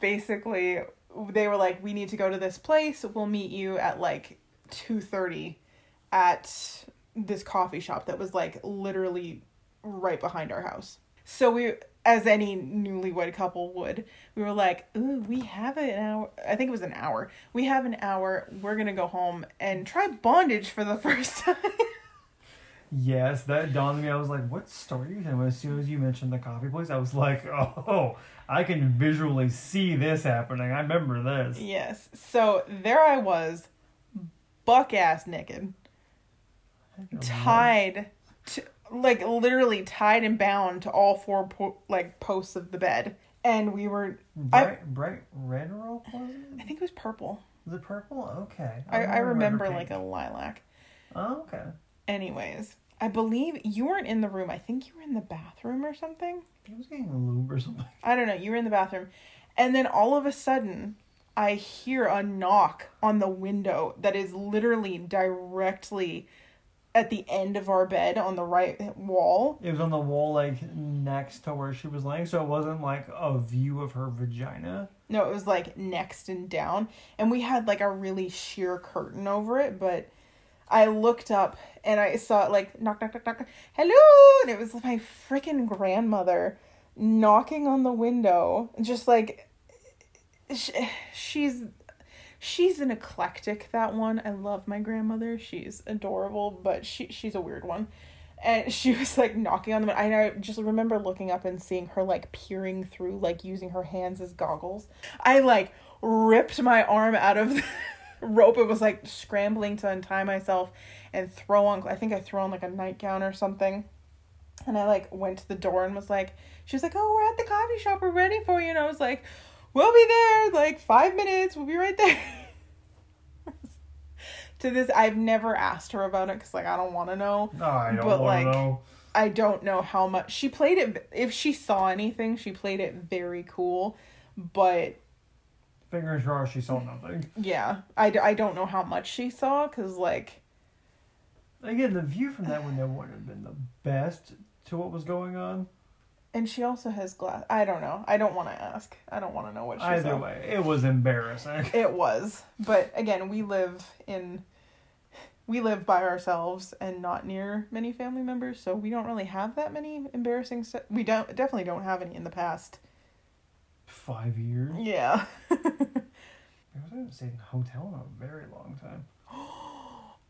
basically they were like we need to go to this place we'll meet you at like 2.30 at this coffee shop that was like literally right behind our house so we as any newlywed couple would we were like ooh we have an hour i think it was an hour we have an hour we're gonna go home and try bondage for the <laughs> first time Yes, that dawned on me. I was like, "What story telling?" As soon as you mentioned the coffee place, I was like, <laughs> "Oh, I can visually see this happening. I remember this." Yes. So there I was, buck ass naked, tied to like literally tied and bound to all four po- like posts of the bed, and we were. Bright, bright red rope was I think it was purple. The purple? Okay. I, I remember red like a lilac. Oh, okay. Anyways, I believe you weren't in the room. I think you were in the bathroom or something. I was getting a lube or something. I don't know. You were in the bathroom. And then all of a sudden, I hear a knock on the window that is literally directly at the end of our bed on the right wall. It was on the wall, like next to where she was laying, so it wasn't like a view of her vagina. No, it was like next and down. And we had like a really sheer curtain over it, but I looked up and I saw it like knock, knock, knock, knock. Hello! And it was my freaking grandmother knocking on the window. Just like, sh- she's. She's an eclectic, that one. I love my grandmother. She's adorable, but she she's a weird one. And <laughs> she was like knocking on the and I just remember looking up and seeing her like peering through, like using her hands as goggles. I like ripped my arm out of <laughs> the rope. It was like scrambling to untie myself and throw on I think I threw on like a nightgown or something. And I like went to the door and was like, she was like, "Oh, we're at the coffee shop. We're ready for you." And I was like, "We'll be there like five minutes. We'll be right there." <laughs> to this, I've never asked her about it because like I don't want to know. No, I don't But, want to like, know. I don't know how much she played it. If she saw anything, she played it very cool. But Fingers crossed she saw nothing. yeah, i, I don't know how much she saw because like Again, the view from that window wouldn't have been the best to what was going on. And she also has glass. I don't know. I don't want to ask. I don't want to know what she Either saw. way, it was embarrassing. <laughs> It was, but again, we live in we live by ourselves and not near many family members, so we don't really have that many embarrassing stuff. We don't definitely don't have any in the past. Five years. Yeah. <laughs> I haven't stayed in a hotel in a very long time. <gasps>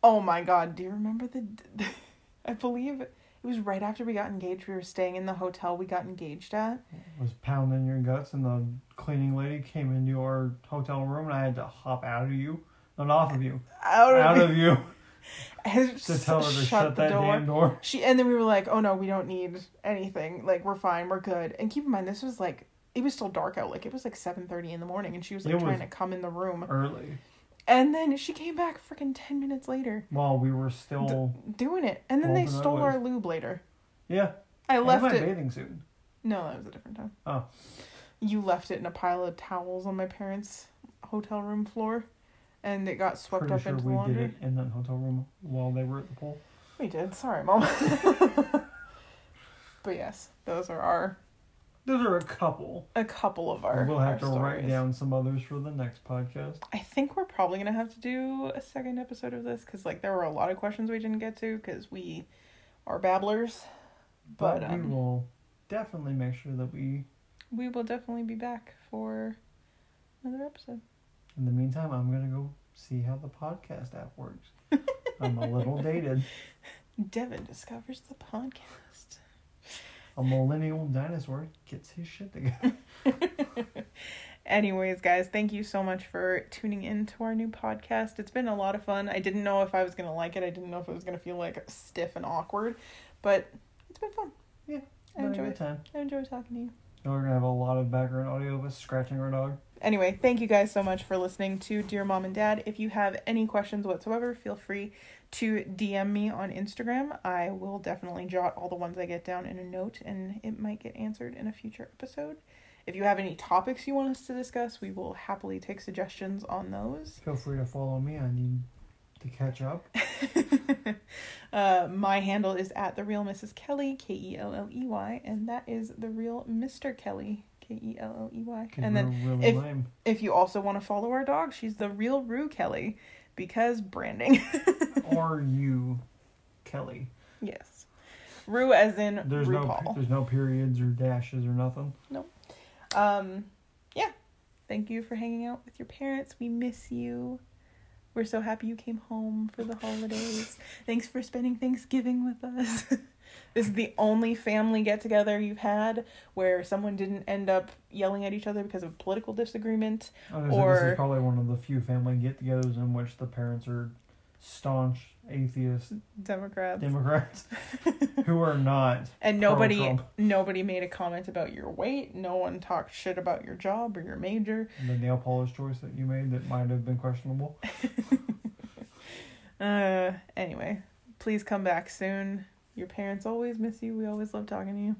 oh my god, do you remember the <laughs> I believe it was right after we got engaged. We were staying in the hotel we got engaged at. It was pounding your guts, and the cleaning lady came into our hotel room, and I had to hop out of you, not off of you, Out of, out of you, <laughs> and to tell her to shut shut, that door. damn door. She and then we were like, "Oh no, we don't need anything. Like we're fine, we're good." And keep in mind, this was like it was still dark out. Like it was like seven thirty in the morning, and she was like It trying was- to come in the room. Early, And then she came back freaking ten minutes later, while we were still, doing it. And then they stole our lube later. yeah, I and left my it. bathing suit. No, that was a different time. Oh. You left it in a pile of towels on my parents' hotel room floor, and it got swept Pretty up sure into the we laundry. did it in that hotel room while they were at the pool. We did. Sorry, mom. <laughs> but yes, those are our Those are a couple. a couple of our. we'll have our to write down some others for the next podcast. I think we're probably gonna have to do a second episode of this because like there were a lot of questions we didn't get to because we are babblers. But, But, we um, will definitely make sure that we. We will definitely be back for another episode. In the meantime, I'm gonna go see how the podcast app works. <laughs> I'm a little dated. Devin discovers the podcast. A millennial dinosaur gets his shit together. <laughs> Anyways, guys, thank you so much for tuning in to our new podcast. It's been a lot of fun. I didn't know if I was gonna like it. I didn't know if it was gonna feel like stiff and awkward, but it's been fun. Yeah, I Had enjoy it. time. I enjoy talking to you. We're gonna have a lot of background audio of us scratching our dog. Anyway, thank you guys so much for listening to Dear Mom and Dad. If you have any questions whatsoever, feel free to DM me on Instagram. I will definitely jot all the ones I get down in a note and it might get answered in a future episode. If you have any topics you want us to discuss, we will happily take suggestions on those. Feel free to follow me. I need to catch up. <laughs> uh, my handle is at the real Mrs. Kelley, K E L L E Y, and that is the real Mr. Kelley, K E L L E Y. And then really if- lame. if you also want to follow our dog, she's the real Rue Kelley because branding. <laughs> or you, Kelley. yes. Rue as in There's no there's no periods or dashes or nothing. No. Um, yeah. Thank you for hanging out with your parents. We miss you. We're so happy you came home for the holidays. Thanks for spending Thanksgiving with us. <laughs> this is the only family get together you've had where someone didn't end up yelling at each other because of political disagreement. Gonna say, this Or- is probably one of the few family get-togethers in which the parents are staunch atheist Democrats. Democrats <laughs> who are not. and nobody Pro-Trump. nobody made a comment about your weight. No one talked shit about your job or your major. The nail polish choice that you made that might have been questionable. <laughs> Uh anyway, please come back soon. Your parents always miss you. We always love talking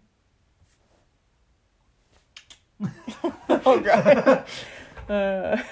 to you. <laughs> oh god. <laughs> uh